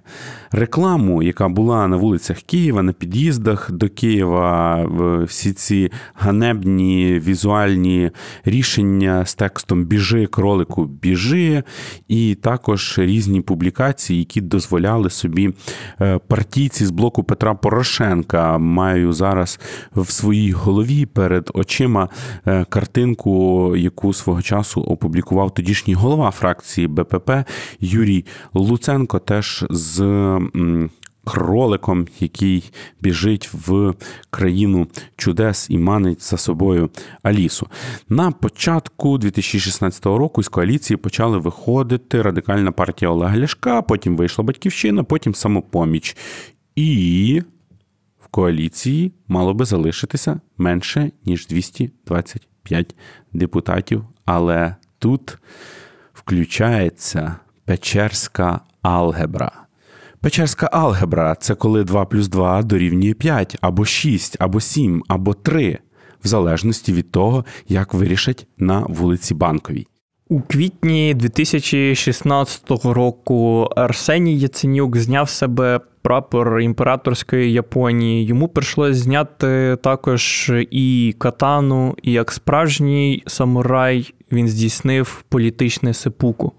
рекламу, яка була на вулицях Києва, на під'їздах до Києва, всі ці ганебні візуальні рішення з текстом Біжи, кролику, біжи, і також різні публікації, які дозволяли собі е, партійці з блоку Петра Порошенка. Маю зараз в своїй голові перед очима е, картинку, яку свого часу опублікував тодішній голова фракції БПП Юрій Луценко, теж з кроликом, який біжить в країну чудес і манить за собою Алісу. На початку 2016 року з коаліції почали виходити радикальна партія Олега Ляшка, потім вийшла Батьківщина, потім самопоміч. І в коаліції мало би залишитися менше, ніж 225 депутатів. Але тут включається Печерська алгебра. Печерська алгебра це коли 2 плюс 2 дорівнює 5, або 6, або 7, або 3, в залежності від того, як вирішать на вулиці Банковій. У квітні 2016 року Арсеній Яценюк зняв себе прапор імператорської Японії. Йому прийшлось зняти також і катану, і як справжній самурай він здійснив політичне сепуку.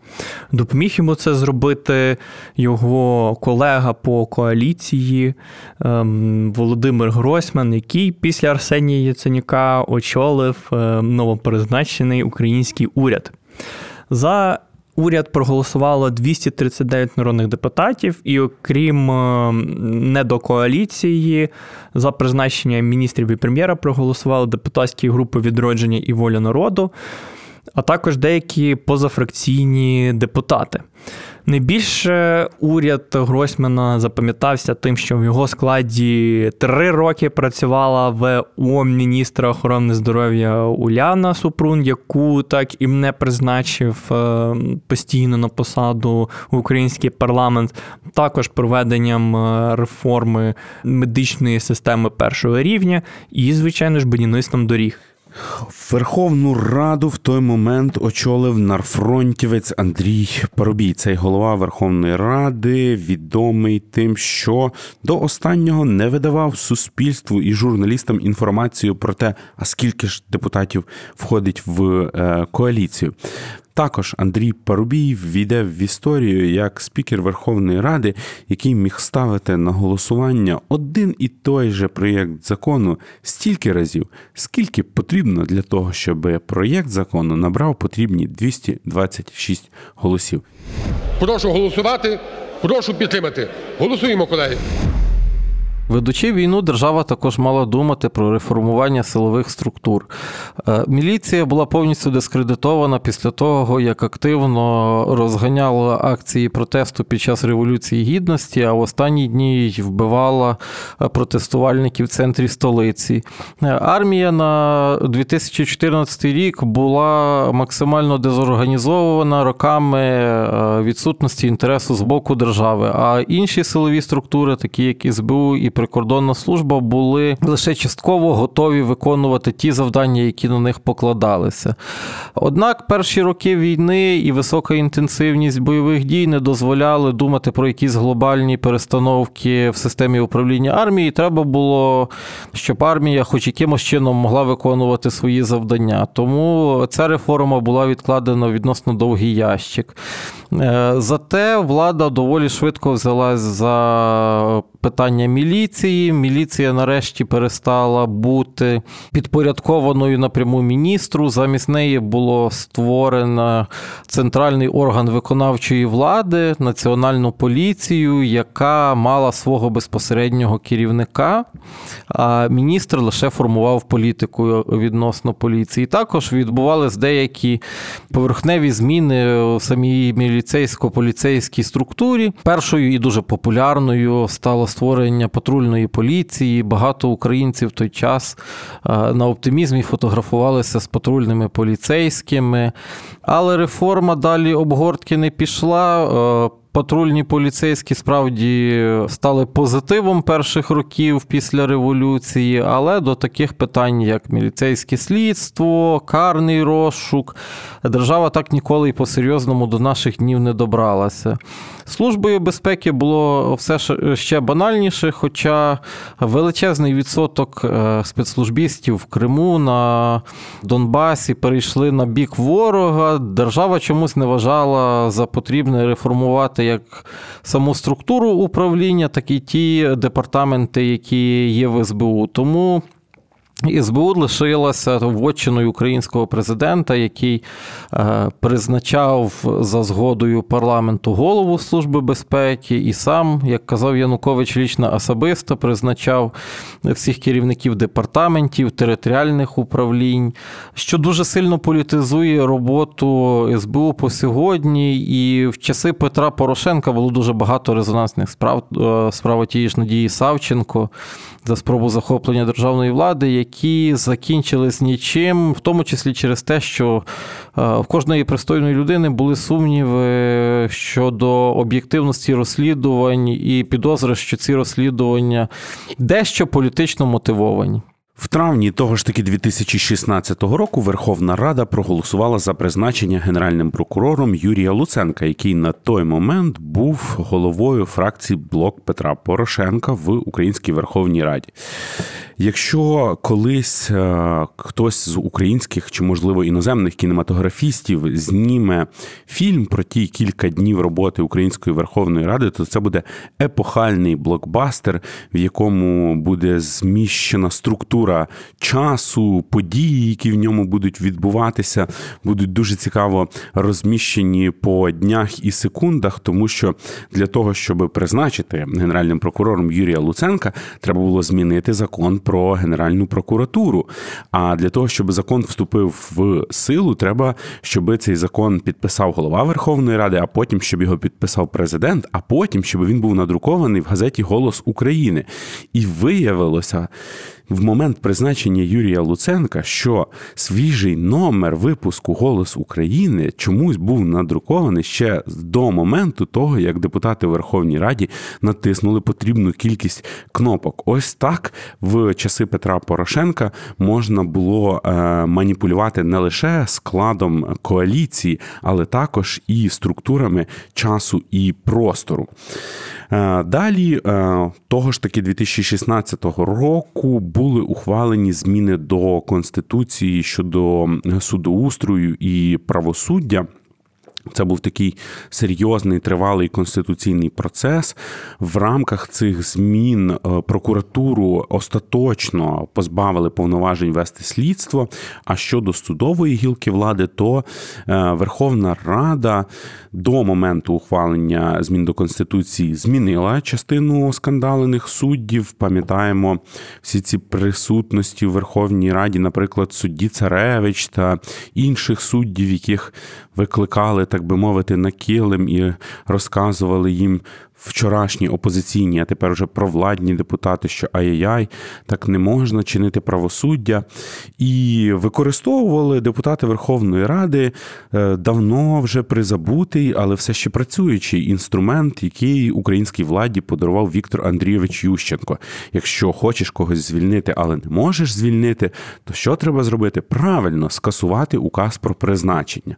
Допоміг йому це зробити його колега по коаліції ем, Володимир Гросьман, який після Арсенія Яценюка очолив ем, новопризначений український уряд. За уряд проголосувало 239 народних депутатів, і окрім е, недокоаліції, за призначення міністрів і прем'єра проголосували депутатські групи відродження і воля народу а також деякі позафракційні депутати. Найбільше уряд Гройсмана запам'ятався тим, що в його складі три роки працювала в ООН міністра охорони здоров'я Уляна Супрун, яку так і не призначив е, постійно на посаду в український парламент, також проведенням е, реформи медичної системи першого рівня і, звичайно ж, будівництвом доріг. Верховну Раду в той момент очолив нарфронтівець Андрій Парубій. Цей голова Верховної Ради відомий тим, що до останнього не видавав суспільству і журналістам інформацію про те, а скільки ж депутатів входить в е, коаліцію. Також Андрій Парубій ввійде в історію як спікер Верховної Ради, який міг ставити на голосування один і той же проєкт закону стільки разів, скільки потрібно для того, щоб проєкт закону набрав потрібні 226 голосів. Прошу голосувати, прошу підтримати. Голосуємо, колеги. Ведучи війну, держава також мала думати про реформування силових структур. Е, міліція була повністю дискредитована після того, як активно розганяла акції протесту під час Революції Гідності, а в останні дні вбивала протестувальників в центрі столиці. Е, армія на 2014 рік була максимально дезорганізована роками е, відсутності інтересу з боку держави. А інші силові структури, такі як СБУ і прикордонна служба, були лише частково готові виконувати ті завдання, які на них покладалися. Однак перші роки війни і висока інтенсивність бойових дій не дозволяли думати про якісь глобальні перестановки в системі управління армії. Треба було, щоб армія, хоч якимось чином, могла виконувати свої завдання. Тому ця реформа була відкладена відносно довгий ящик. Е, зате влада доволі швидко взялась за питання міліції. Міліція нарешті перестала бути підпорядкованою напряму міністру. Замість неї було створено центральний орган виконавчої влади, національну поліцію, яка мала свого безпосереднього керівника. А міністр лише формував політику відносно поліції. Також відбувались деякі поверхневі зміни в самій міліцейсько-поліцейській структурі. Першою і дуже популярною стало створення патрульної поліції. Багато українців в той час е, на оптимізмі фотографувалися з патрульними поліцейськими. Але реформа далі обгортки не пішла. Патрульні поліцейські справді стали позитивом перших років після революції, але до таких питань, як міліцейське слідство, карний розшук, держава так ніколи і по-серйозному до наших днів не добралася. Службою безпеки було все ще банальніше, хоча величезний відсоток е, спецслужбістів в Криму на Донбасі перейшли на бік ворога. Держава чомусь не вважала за потрібне реформувати як саму структуру управління, так і ті департаменти, які є в СБУ. Тому. СБУ лишилася вотчиною українського президента, який е, призначав за згодою парламенту голову Служби безпеки, і сам, як казав Янукович, лічно особисто призначав всіх керівників департаментів, територіальних управлінь, що дуже сильно політизує роботу СБУ по сьогодні. І в часи Петра Порошенка було дуже багато резонансних справ е, справа тієї ж Надії Савченко за спробу захоплення державної влади, закінчились нічим, в тому числі через те, що е, в кожної пристойної людини були сумніви щодо об'єктивності розслідувань і підозри, що ці розслідування дещо політично мотивовані. В травні того ж таки 2016 року Верховна Рада проголосувала за призначення генеральним прокурором Юрія Луценка, який на той момент був головою фракції Блок Петра Порошенка в Українській Верховній Раді. Якщо колись е, хтось з українських чи, можливо, іноземних кінематографістів зніме фільм про ті кілька днів роботи Української Верховної Ради, то це буде епохальний блокбастер, в якому буде зміщена структура часу, події, які в ньому будуть відбуватися, будуть дуже цікаво розміщені по днях і секундах, тому що для того, щоб призначити генеральним прокурором Юрія Луценка, треба було змінити закон про Генеральну прокуратуру. А для того, щоб закон вступив в силу, треба, щоб цей закон підписав голова Верховної Ради, а потім щоб його підписав президент, а потім щоб він був надрукований в газеті Голос України. І виявилося в момент призначення Юрія Луценка, що свіжий номер випуску Голос України чомусь був надрукований ще до моменту того, як депутати Верховній Раді натиснули потрібну кількість кнопок. Ось так в часи Петра Порошенка можна було е, маніпулювати не лише складом коаліції, але також і структурами часу і простору. Е, далі, е, того ж таки 2016 року були ухвалені зміни до Конституції щодо судоустрою і правосуддя. Це був такий серйозний тривалий конституційний процес. В рамках цих змін е, прокуратуру остаточно позбавили повноважень вести слідство. А щодо судової гілки влади, то е, Верховна Рада до моменту ухвалення змін до конституції змінила частину скандалених суддів. Пам'ятаємо всі ці присутності в Верховній Раді, наприклад, судді Царевич та інших суддів, яких викликали так би мовити, на килим і розказували їм вчорашні опозиційні, а тепер вже провладні депутати, що ай-яй-яй, так не можна чинити правосуддя. І використовували депутати Верховної Ради е, давно вже призабутий, але все ще працюючий інструмент, який українській владі подарував Віктор Андрійович Ющенко. Якщо хочеш когось звільнити, але не можеш звільнити, то що треба зробити? Правильно скасувати указ про призначення.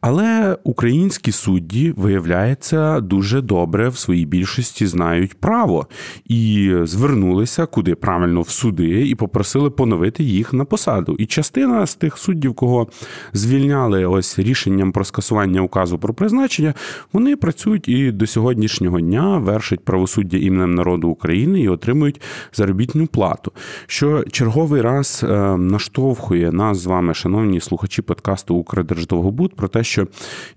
Але українські судді, виявляється, дуже добре в своїй більшості знають право і звернулися куди правильно в суди і попросили поновити їх на посаду. І частина з тих суддів, кого звільняли ось рішенням про скасування указу про призначення, вони працюють і до сьогоднішнього дня вершать правосуддя іменем народу України і отримують заробітну плату. Що черговий раз е, наштовхує нас з вами, шановні слухачі подкасту Укрдерждовгобуд, про те, що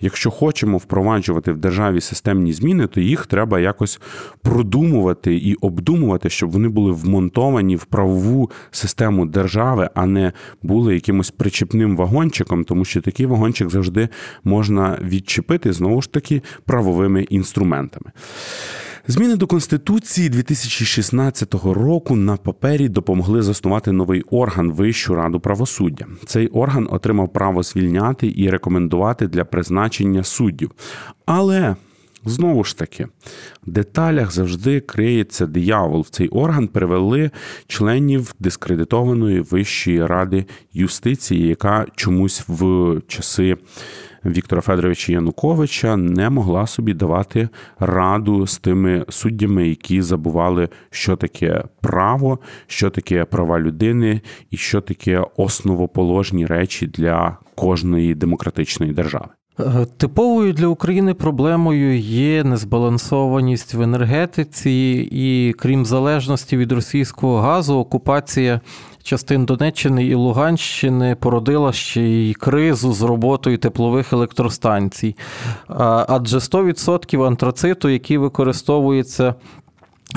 якщо хочемо впроваджувати в державі системні зміни, то їх треба якось продумувати і обдумувати, щоб вони були вмонтовані в правову систему держави, а не були якимось причепним вагончиком, тому що такий вагончик завжди можна відчепити знову ж таки правовими інструментами. Зміни до конституції 2016 року на папері допомогли заснувати новий орган Вищу раду правосуддя. Цей орган отримав право звільняти і рекомендувати для призначення суддів. Але Знову ж таки, в деталях завжди криється диявол. В цей орган привели членів дискредитованої Вищої ради юстиції, яка чомусь в часи Віктора Федоровича Януковича не могла собі давати раду з тими суддями, які забували, що таке право, що таке права людини і що таке основоположні речі для кожної демократичної держави. Е, типовою для України проблемою є незбалансованість в енергетиці, і крім залежності від російського газу, окупація частин Донеччини і Луганщини породила ще й кризу з роботою теплових електростанцій. Адже 100% антрациту, який використовується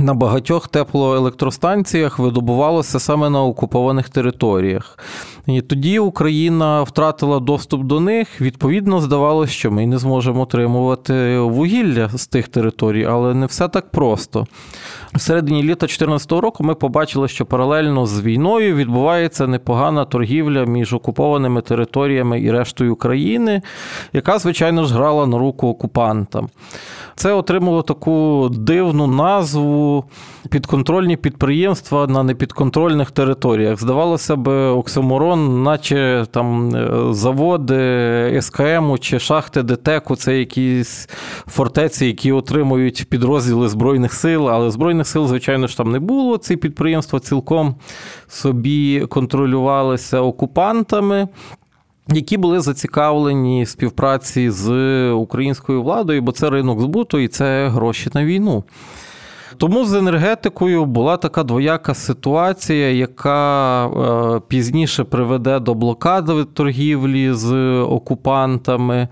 на багатьох теплоелектростанціях видобувалося саме на окупованих територіях. І тоді Україна втратила доступ до них. Відповідно, здавалося, що ми не зможемо отримувати вугілля з тих територій, але не все так просто. В середині літа 2014 року ми побачили, що паралельно з війною відбувається непогана торгівля між окупованими територіями і рештою країни, яка, звичайно ж, грала на руку окупантам. Це отримало таку дивну назву підконтрольні підприємства на непідконтрольних територіях. Здавалося б, Оксиморон, наче там е, заводи СКМ чи шахти ДТЕКу, це якісь фортеці, які отримують підрозділи Збройних сил, але Збройних сил, звичайно ж, там не було. Ці підприємства цілком собі контролювалися окупантами які були зацікавлені в співпраці з українською владою, бо це ринок збуту і це гроші на війну. Тому з енергетикою була така двояка ситуація, яка е, пізніше приведе до блокади торгівлі з окупантами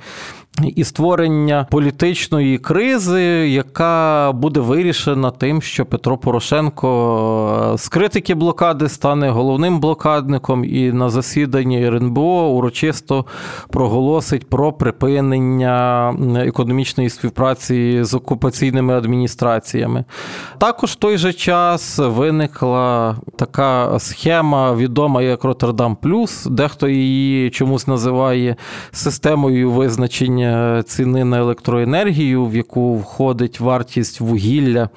і створення політичної кризи, яка буде вирішена тим, що Петро Порошенко з критики блокади стане головним блокадником, і на засіданні РНБО урочисто проголосить про припинення економічної співпраці з окупаційними адміністраціями. Також в той же час виникла така схема, відома як Роттердам Плюс, дехто її чомусь називає системою визначення ціни на електроенергію, в яку входить вартість вугілля.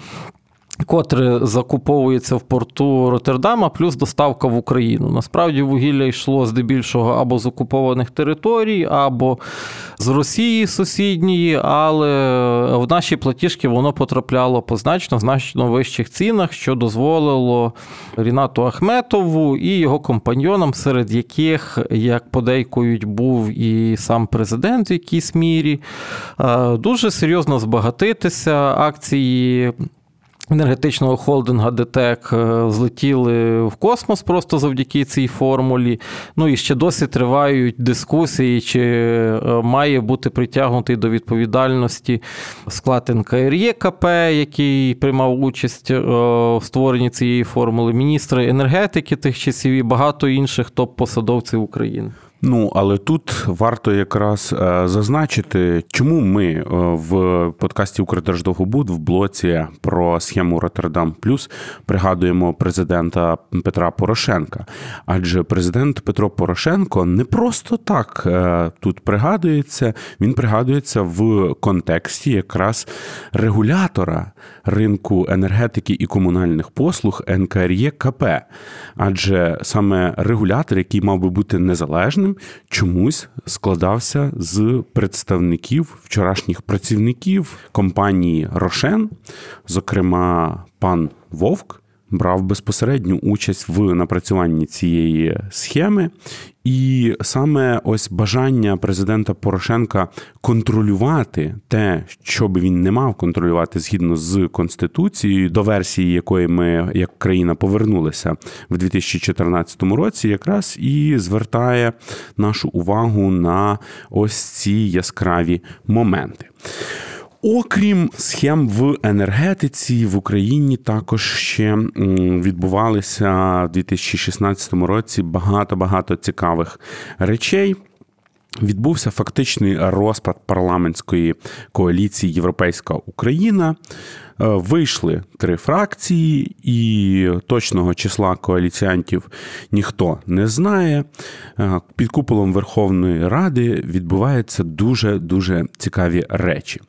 Котре закуповується в порту Роттердама, плюс доставка в Україну. Насправді вугілля йшло здебільшого або з окупованих територій, або з Росії сусідньої, але в наші платіжки воно потрапляло по значно значно вищих цінах, що дозволило Рінату Ахметову і його компаньйонам, серед яких, як подейкують, був і сам президент в якійсь мірі, е, дуже серйозно збагатитися. Акції енергетичного холдинга ДТЕК е, злетіли в космос просто завдяки цій формулі. Ну і ще досі тривають дискусії, чи е, має бути притягнутий до відповідальності склад НКРЄКП, який приймав участь е, в створенні цієї формули, міністри енергетики тих часів і багато інших топ-посадовців України. Ну, але тут варто якраз е, зазначити, чому ми е, в подкасті Укрдерждовгобуд в блоці про схему Роттердам Плюс пригадуємо президента Петра Порошенка. Адже президент Петро Порошенко не просто так е, тут пригадується, він пригадується в контексті якраз регулятора ринку енергетики і комунальних послуг НКРЄКП. Адже саме регулятор, який мав би бути незалежним ним чомусь складався з представників вчорашніх працівників компанії Рошен, зокрема, пан Вовк брав безпосередню участь в напрацюванні цієї схеми, і саме ось бажання президента Порошенка контролювати те, що би він не мав контролювати згідно з конституцією, до версії якої ми як країна повернулися в 2014 році, якраз і звертає нашу увагу на ось ці яскраві моменти. Окрім схем в енергетиці в Україні також ще відбувалися в 2016 році багато багато цікавих речей. Відбувся фактичний розпад парламентської коаліції Європейська Україна. Е, вийшли три фракції, і точного числа коаліціантів ніхто не знає. Е, під куполом Верховної Ради відбуваються дуже дуже цікаві речі.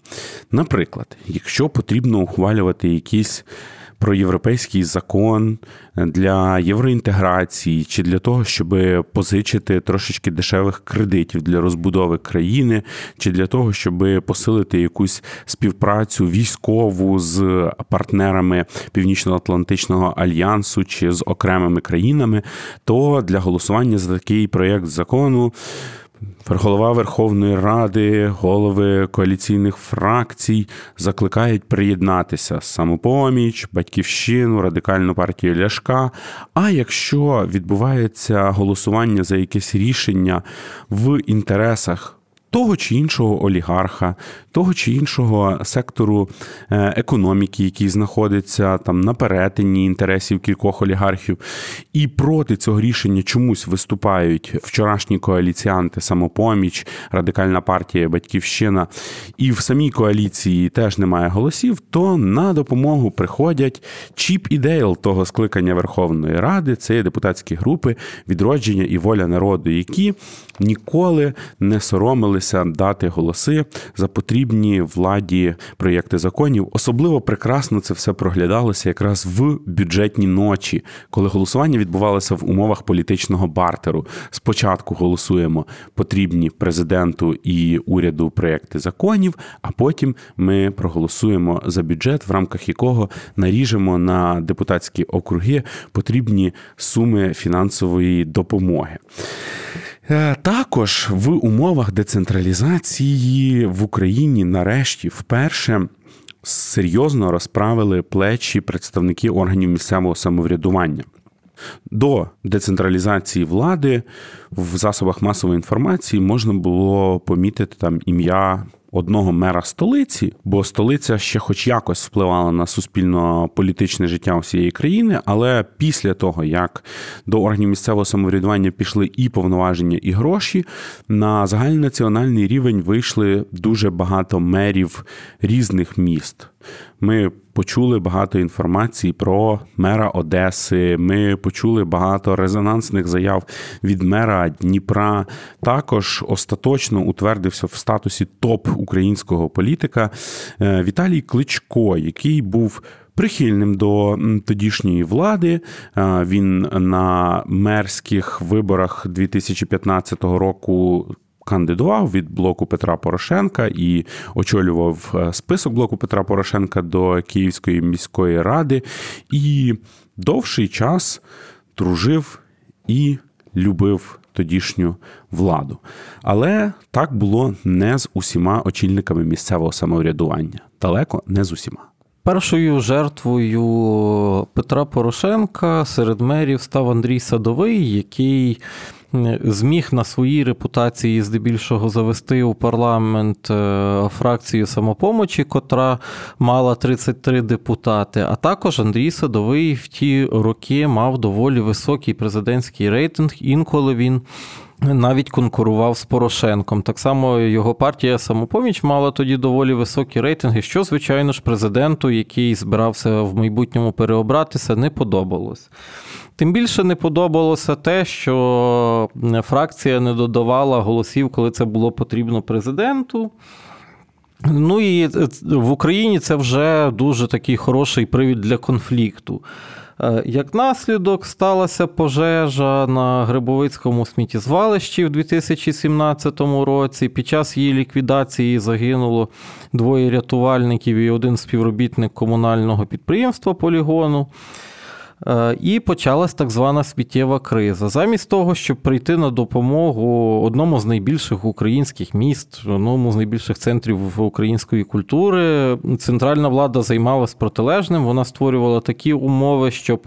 Наприклад, якщо потрібно ухвалювати якісь про європейський закон для євроінтеграції чи для того, щоб позичити трошечки дешевих кредитів для розбудови країни, чи для того, щоб посилити якусь співпрацю військову з партнерами Північно-Атлантичного альянсу чи з окремими країнами, то для голосування за такий проєкт закону. Голова Верховної Ради, голови коаліційних фракцій закликають приєднатися самопоміч, батьківщину, радикальну партію Ляшка. А якщо відбувається голосування за якесь рішення в інтересах того чи іншого олігарха, того чи іншого сектору е, економіки, який знаходиться там на перетині інтересів кількох олігархів, і проти цього рішення чомусь виступають вчорашні коаліціанти, самопоміч, радикальна партія, батьківщина, і в самій коаліції теж немає голосів, то на допомогу приходять Чіп і Дейл того скликання Верховної Ради, це депутатські групи відродження і воля народу, які ніколи не соромилися дати голоси за потрібні владі проєкти законів. Особливо прекрасно це все проглядалося якраз в бюджетні ночі, коли голосування відбувалося в умовах політичного бартеру. Спочатку голосуємо потрібні президенту і уряду проєкти законів, а потім ми проголосуємо за бюджет, в рамках якого наріжемо на депутатські округи потрібні суми фінансової допомоги. Е, також в умовах децентралізації в Україні нарешті вперше серйозно розправили плечі представники органів місцевого самоврядування. До децентралізації влади в засобах масової інформації можна було помітити там ім'я одного мера столиці, бо столиця ще, хоч якось, впливала на суспільно-політичне життя всієї країни. Але після того, як до органів місцевого самоврядування пішли і повноваження, і гроші, на загальнонаціональний рівень вийшли дуже багато мерів різних міст. Ми почули багато інформації про мера Одеси. Ми почули багато резонансних заяв від мера Дніпра. Також остаточно утвердився в статусі топ українського політика е, Віталій Кличко, який був прихильним до тодішньої влади. Він на мерських виборах 2015 року. Кандидував від блоку Петра Порошенка і очолював е, список блоку Петра Порошенка до Київської міської ради, і довший час дружив і любив тодішню владу. Але так було не з усіма очільниками місцевого самоврядування, далеко не з усіма. Першою жертвою Петра Порошенка серед мерів став Андрій Садовий, який зміг на своїй репутації здебільшого завести у парламент е, фракцію самопомочі, котра мала 33 депутати. А також Андрій Садовий в ті роки мав доволі високий президентський рейтинг. Інколи він. Навіть конкурував з Порошенком. Так само його партія самопоміч мала тоді доволі високі рейтинги, що, звичайно ж, президенту, який збирався в майбутньому переобратися, не подобалось. Тим більше не подобалося те, що фракція не додавала голосів, коли це було потрібно президенту. Ну і в Україні це вже дуже такий хороший привід для конфлікту. Е, як наслідок сталася пожежа на Грибовицькому сміттєзвалищі в 2017 році. Під час її ліквідації загинуло двоє рятувальників і один співробітник комунального підприємства полігону. Е, і почалась так звана сміттєва криза. Замість того, щоб прийти на допомогу одному з найбільших українських міст, одному з найбільших центрів української культури, центральна влада займалась протилежним. Вона створювала такі умови, щоб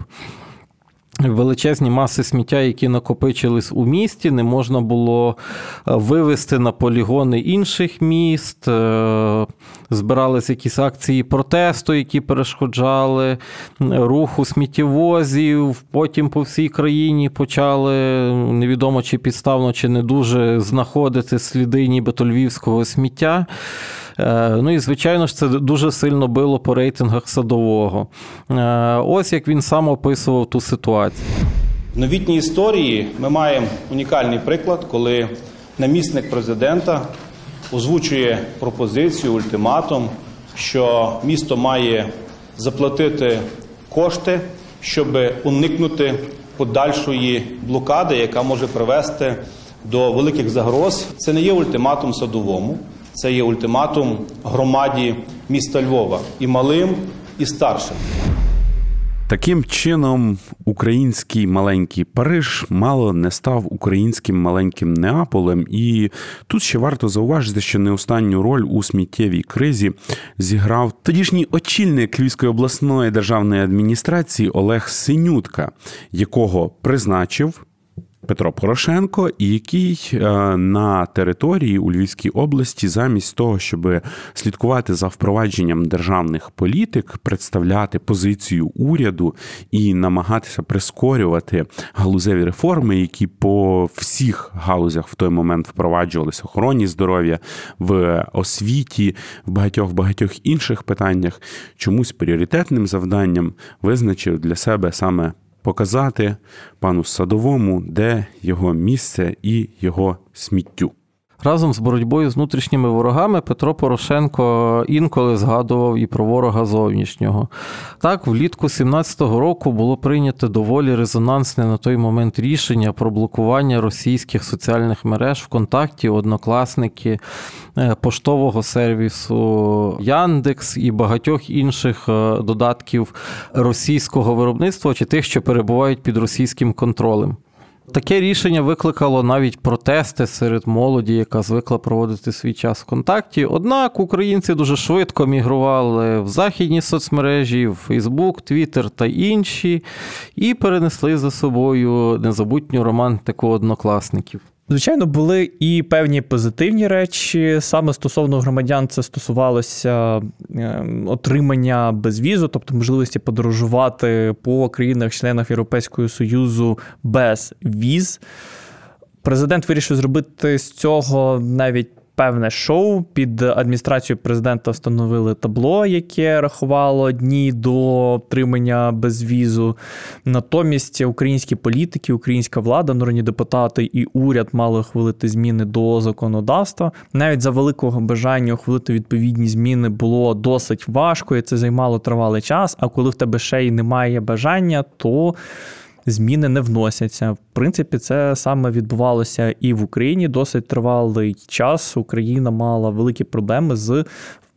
Величезні маси сміття, які накопичились у місті, не можна було е, вивезти на полігони інших міст, е, збирались якісь акції протесту, які перешкоджали руху сміттєвозів. Потім по всій країні почали невідомо чи підставно, чи не дуже знаходити сліди нібито львівського сміття. Е, ну і звичайно ж, це дуже сильно било по рейтингах садового. Е, ось як він сам описував ту ситуацію. В новітній історії ми маємо унікальний приклад, коли намісник президента озвучує пропозицію, ультиматум, що місто має заплатити кошти, щоб уникнути подальшої блокади, яка може привести до великих загроз. Це не є ультиматум садовому. Це є ультиматум громаді міста Львова і малим, і старшим. Таким чином, український маленький Париж мало не став українським маленьким Неаполем, і тут ще варто зауважити, що не останню роль у сміттєвій кризі зіграв тодішній очільник Львівської обласної державної адміністрації Олег Синютка, якого призначив Петро Порошенко, який е, на території у Львівській області, замість того, щоб слідкувати за впровадженням державних політик, представляти позицію уряду і намагатися прискорювати галузеві реформи, які по всіх галузях в той момент впроваджувалися охороні здоров'я в освіті, в багатьох багатьох інших питаннях, чомусь пріоритетним завданням визначив для себе саме показати пану садовому, де його місце і його сміттю. Разом з боротьбою з внутрішніми ворогами Петро Порошенко інколи згадував і про ворога зовнішнього. Так, влітку 17-го року було прийнято доволі резонансне на той момент рішення про блокування російських соціальних мереж ВКонтакті, однокласники е, поштового сервісу Яндекс і багатьох інших е, додатків російського виробництва чи тих, що перебувають під російським контролем. Таке рішення викликало навіть протести серед молоді, яка звикла проводити свій час в контакті. Однак українці дуже швидко мігрували в західні соцмережі, в Фейсбук, Твіттер та інші, і перенесли за собою незабутню романтику однокласників. Звичайно, були і певні позитивні речі. Саме стосовно громадян, це стосувалося ем, отримання безвізу, тобто можливості подорожувати по країнах-членах Європейського Союзу без віз. Президент вирішив зробити з цього навіть певне шоу. Під адміністрацією президента встановили табло, яке рахувало дні до отримання безвізу. Натомість українські політики, українська влада, народні депутати і уряд мали ухвалити зміни до законодавства. Навіть за великого бажання ухвалити відповідні зміни було досить важко, і це займало тривалий час. А коли в тебе ще й немає бажання, то зміни не вносяться. В принципі, це саме відбувалося і в Україні. Досить тривалий час. Україна мала великі проблеми з.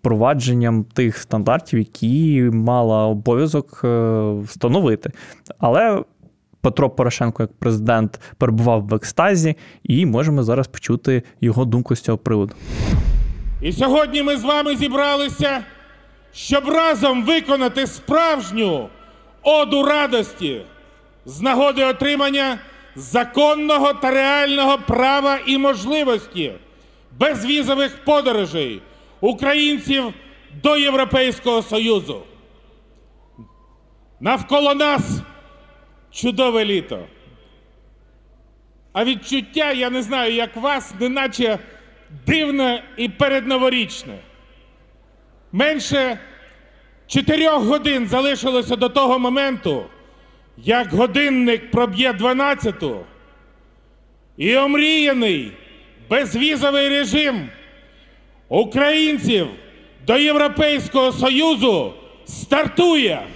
Впровадженням тих стандартів, які мала обов'язок е, встановити. Але Петро Порошенко, як президент, перебував в екстазі, і можемо зараз почути його думку з цього приводу. І сьогодні ми з вами зібралися, щоб разом виконати справжню оду радості з нагоди отримання законного та реального права і можливості безвізових подорожей українців до Європейського Союзу. Навколо нас чудове літо. А відчуття, я не знаю, як вас, неначе дивне і передноворічне. Менше чотирьох годин залишилося до того моменту, як годинник проб'є 12-ту, і омріяний безвізовий режим українців до Європейського Союзу стартує.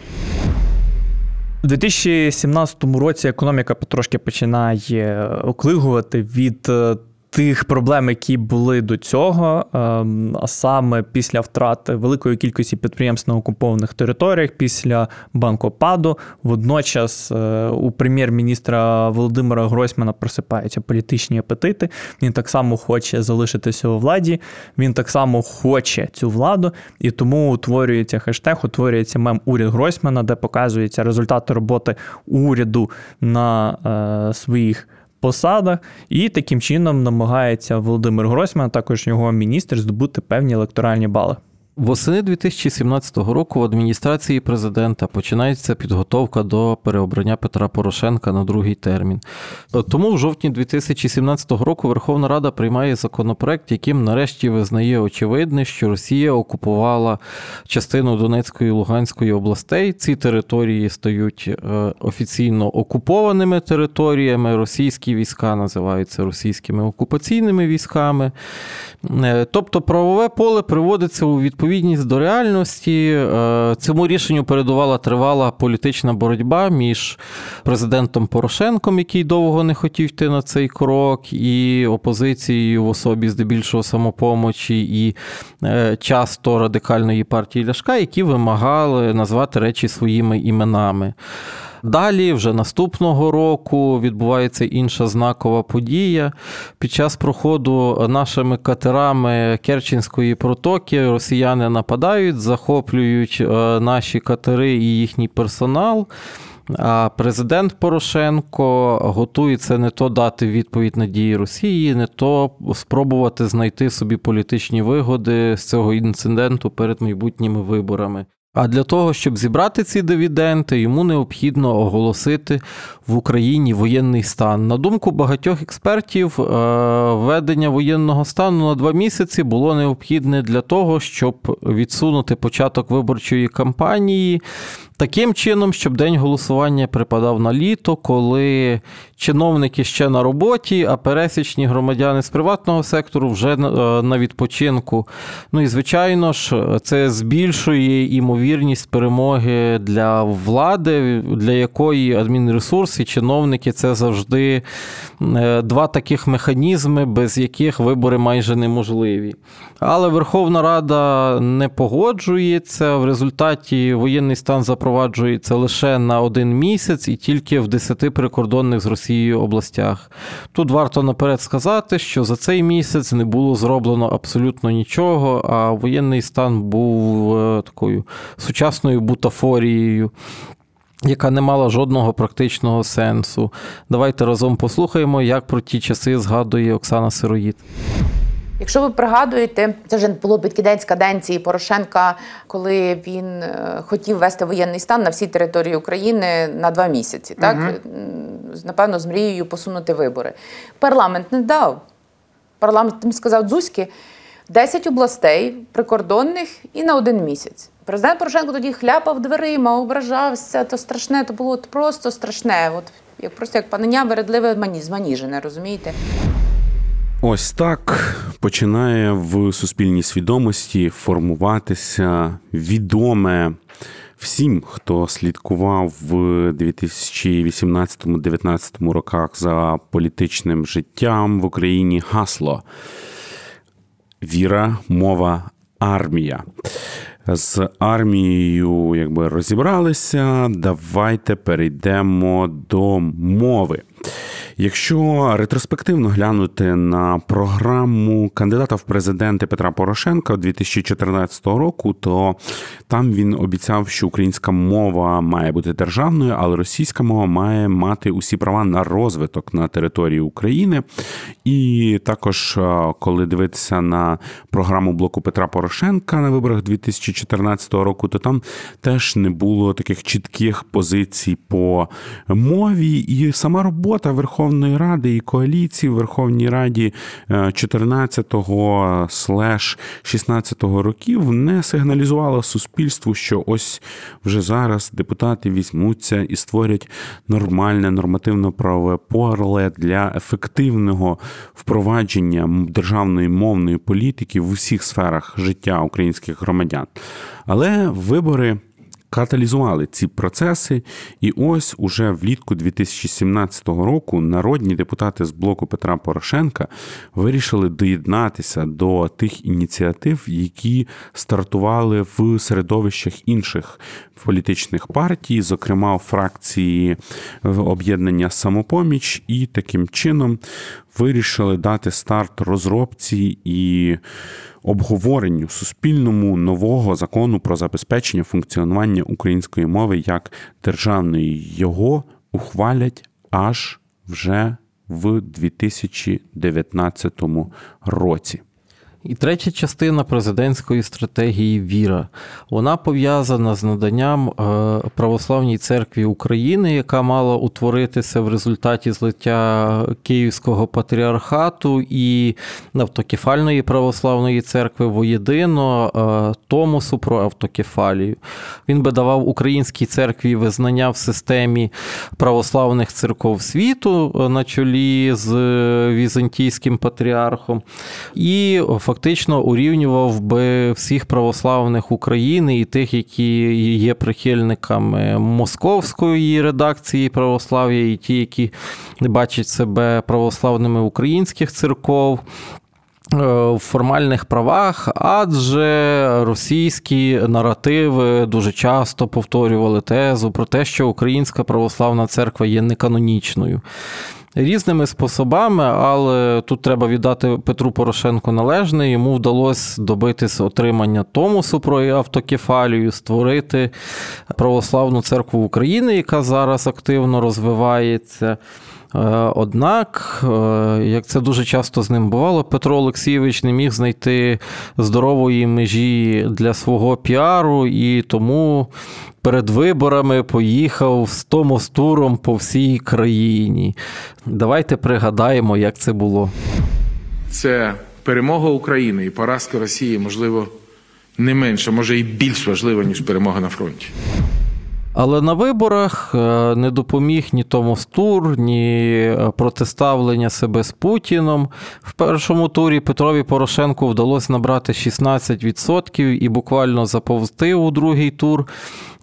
У 2017 році економіка потрошки починає оклигувати від е, тих проблем, які були до цього, ем, а саме після втрати великої кількості підприємств на окупованих територіях, після банкопаду, водночас е, у прем'єр-міністра Володимира Гройсмана просипаються політичні апетити. Він так само хоче залишитися у владі, він так само хоче цю владу, і тому утворюється хештег, утворюється мем уряд Гройсмана, де показуються результати роботи уряду на е, своїх посадах, і таким чином намагається Володимир Гройсман, також його міністр, здобути певні електоральні бали. Восени 2017 року в адміністрації президента починається підготовка до переобрання Петра Порошенка на другий термін. Тому в жовтні 2017 року Верховна Рада приймає законопроект, яким нарешті визнає очевидне, що Росія окупувала частину Донецької і Луганської областей. Ці території стають е, офіційно окупованими територіями. Російські війська називаються російськими окупаційними військами. Е, тобто правове поле приводиться у відповідність до реальності. Е, цьому рішенню передувала тривала політична боротьба між президентом Порошенком, який довго не хотів йти на цей крок, і опозицією в особі здебільшого самопомочі і е, часто радикальної партії Ляшка, які вимагали назвати речі своїми іменами. Далі, вже наступного року, відбувається інша знакова подія. Під час проходу нашими катерами Керченської протоки росіяни нападають, захоплюють е, наші катери і їхній персонал. А президент Порошенко готується не то дати відповідь на дії Росії, не то спробувати знайти собі політичні вигоди з цього інциденту перед майбутніми виборами. А для того, щоб зібрати ці дивіденти, йому необхідно оголосити в Україні воєнний стан. На думку багатьох експертів, е, введення воєнного стану на два місяці було необхідне для того, щоб відсунути початок виборчої кампанії таким чином, щоб день голосування припадав на літо, коли чиновники ще на роботі, а пересічні громадяни з приватного сектору вже на відпочинку. Ну і звичайно ж, це збільшує імовірність перемоги для влади, для якої адмінресурс і чиновники це завжди е, два таких механізми, без яких вибори майже неможливі. Але Верховна Рада не погоджується. В результаті воєнний стан запроваджується лише на один місяць і тільки в десяти прикордонних з Росією областях. Тут варто наперед сказати, що за цей місяць не було зроблено абсолютно нічого, а воєнний стан був е, такою сучасною бутафорією. Яка не мала жодного практичного сенсу. Давайте разом послухаємо, як про ті часи згадує Оксана Сироїд. Якщо ви пригадуєте, це вже було під кінець каденції Порошенка, коли він е, хотів ввести воєнний стан на всій території України на два місяці, так угу. напевно, з мрією посунути вибори. Парламент не дав. Парламент сказав Дзузьки, 10 областей прикордонних і на один місяць. Президент Порошенко тоді хляпав дверима, ображався, то страшне, то було просто страшне. От як просто як панення вередливе зманіжене, розумієте? Ось так починає в суспільній свідомості формуватися відоме всім, хто слідкував в 2018-2019 роках за політичним життям в Україні гасло Віра, мова, армія. З армією якби розібралися. Давайте перейдемо до мови. Якщо ретроспективно глянути на програму кандидата в президенти Петра Порошенка 2014 року, то там він обіцяв, що українська мова має бути державною, але російська мова має мати усі права на розвиток на території України. І також, коли дивитися на програму блоку Петра Порошенка на виборах 2014 року, то там теж не було таких чітких позицій по мові, і сама робота Верховної Верховної Ради і коаліції в Верховній Раді 14-го слеш 16-го років не сигналізувала суспільству, що ось вже зараз депутати візьмуться і створять нормальне нормативно-правове поле для ефективного впровадження державної мовної політики в усіх сферах життя українських громадян. Але вибори каталізували ці процеси. І ось уже влітку 2017 року народні депутати з блоку Петра Порошенка вирішили доєднатися до тих ініціатив, які стартували в середовищах інших політичних партій, зокрема фракції об'єднання самопоміч, і таким чином вирішили дати старт розробці і обговоренню суспільному нового закону про забезпечення функціонування української мови як державної. Його ухвалять аж вже в 2019 році. І третя частина президентської стратегії Віра. Вона пов'язана з наданням е, православній церкві України, яка мала утворитися в результаті злиття Київського патріархату і автокефальної православної церкви воєдино е, Томосу про автокефалію. Він би давав українській церкві визнання в системі православних церков світу е, на чолі з візантійським патріархом. І фактично урівнював би всіх православних України і тих, які є прихильниками московської редакції православ'я, і ті, які бачать себе православними українських церков. Е, в формальних правах, адже російські наративи дуже часто повторювали тезу про те, що Українська православна церква є неканонічною різними способами, але тут треба віддати Петру Порошенку належне. Йому вдалося добитися отримання Томосу про автокефалію, створити православну церкву України, яка зараз активно розвивається. Е, однак, е, як це дуже часто з ним бувало, Петро Олексійович не міг знайти здорової межі для свого піару, і тому перед виборами поїхав з Томостуром по всій країні. Давайте пригадаємо, як це було. Це перемога України і поразка Росії, можливо, не менше, може і більш важлива, ніж перемога на фронті. Але на виборах е, не допоміг ні Томас Тур, ні е, протиставлення себе з Путіном. В першому турі Петрові Порошенку вдалося набрати 16% і буквально заповзти у другий тур.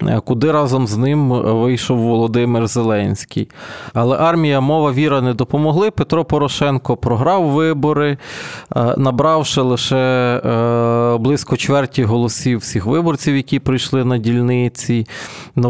Е, куди разом з ним вийшов Володимир Зеленський. Але армія, мова, віра не допомогли. Петро Порошенко програв вибори, набравши лише близько чверті голосів всіх виборців, які прийшли на дільниці.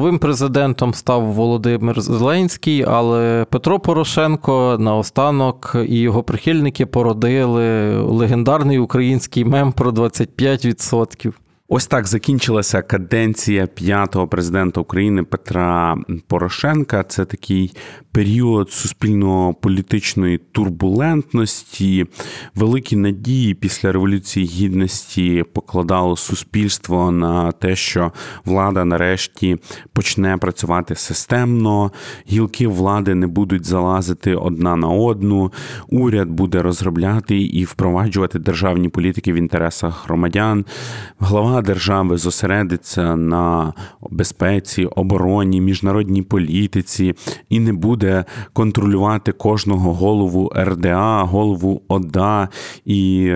Новим президентом став Володимир Зеленський, але Петро Порошенко наостанок і його прихильники породили легендарний український мем про 25%. Ось так закінчилася каденція п'ятого президента України Петра Порошенка. Це такий період суспільно-політичної турбулентності, великі надії після революції гідності покладало суспільство на те, що влада нарешті почне працювати системно, гілки влади не будуть залазити одна на одну. Уряд буде розробляти і впроваджувати державні політики в інтересах громадян. Глава держави зосередиться на безпеці, обороні, міжнародній політиці і не буде контролювати кожного голову РДА, голову ОДА і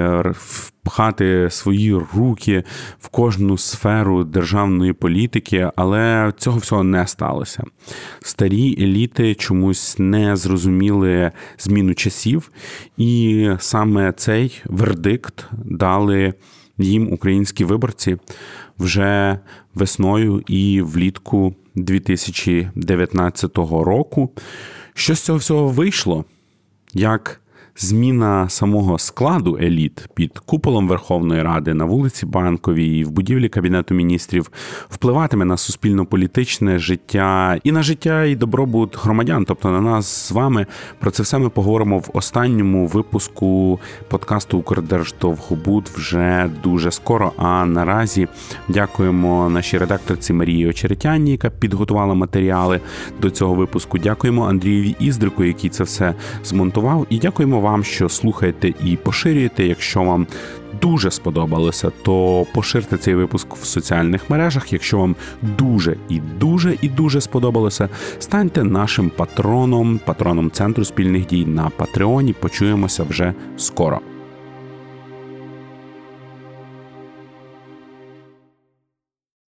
впхати свої руки в кожну сферу державної політики, але цього всього не сталося. Старі еліти чомусь не зрозуміли зміну часів, і саме цей вердикт дали їм українські виборці вже весною і влітку 2019 року. Що з цього всього вийшло? Як зміна самого складу еліт під куполом Верховної Ради на вулиці Банковій в будівлі Кабінету міністрів впливатиме на суспільно-політичне життя і на життя і добробут громадян. Тобто на нас з вами про це все ми поговоримо в останньому випуску подкасту Укрдерждовгобуд вже дуже скоро. А наразі дякуємо нашій редакторці Марії Очеретяні, яка підготувала матеріали до цього випуску. Дякуємо Андрієві Іздрику, який це все змонтував, і дякуємо вам, що слухаєте і поширюєте. Якщо вам дуже сподобалося, то поширте цей випуск в соціальних мережах. Якщо вам дуже і дуже і дуже сподобалося, станьте нашим патроном, патроном центру спільних дій на Патреоні. Почуємося вже скоро.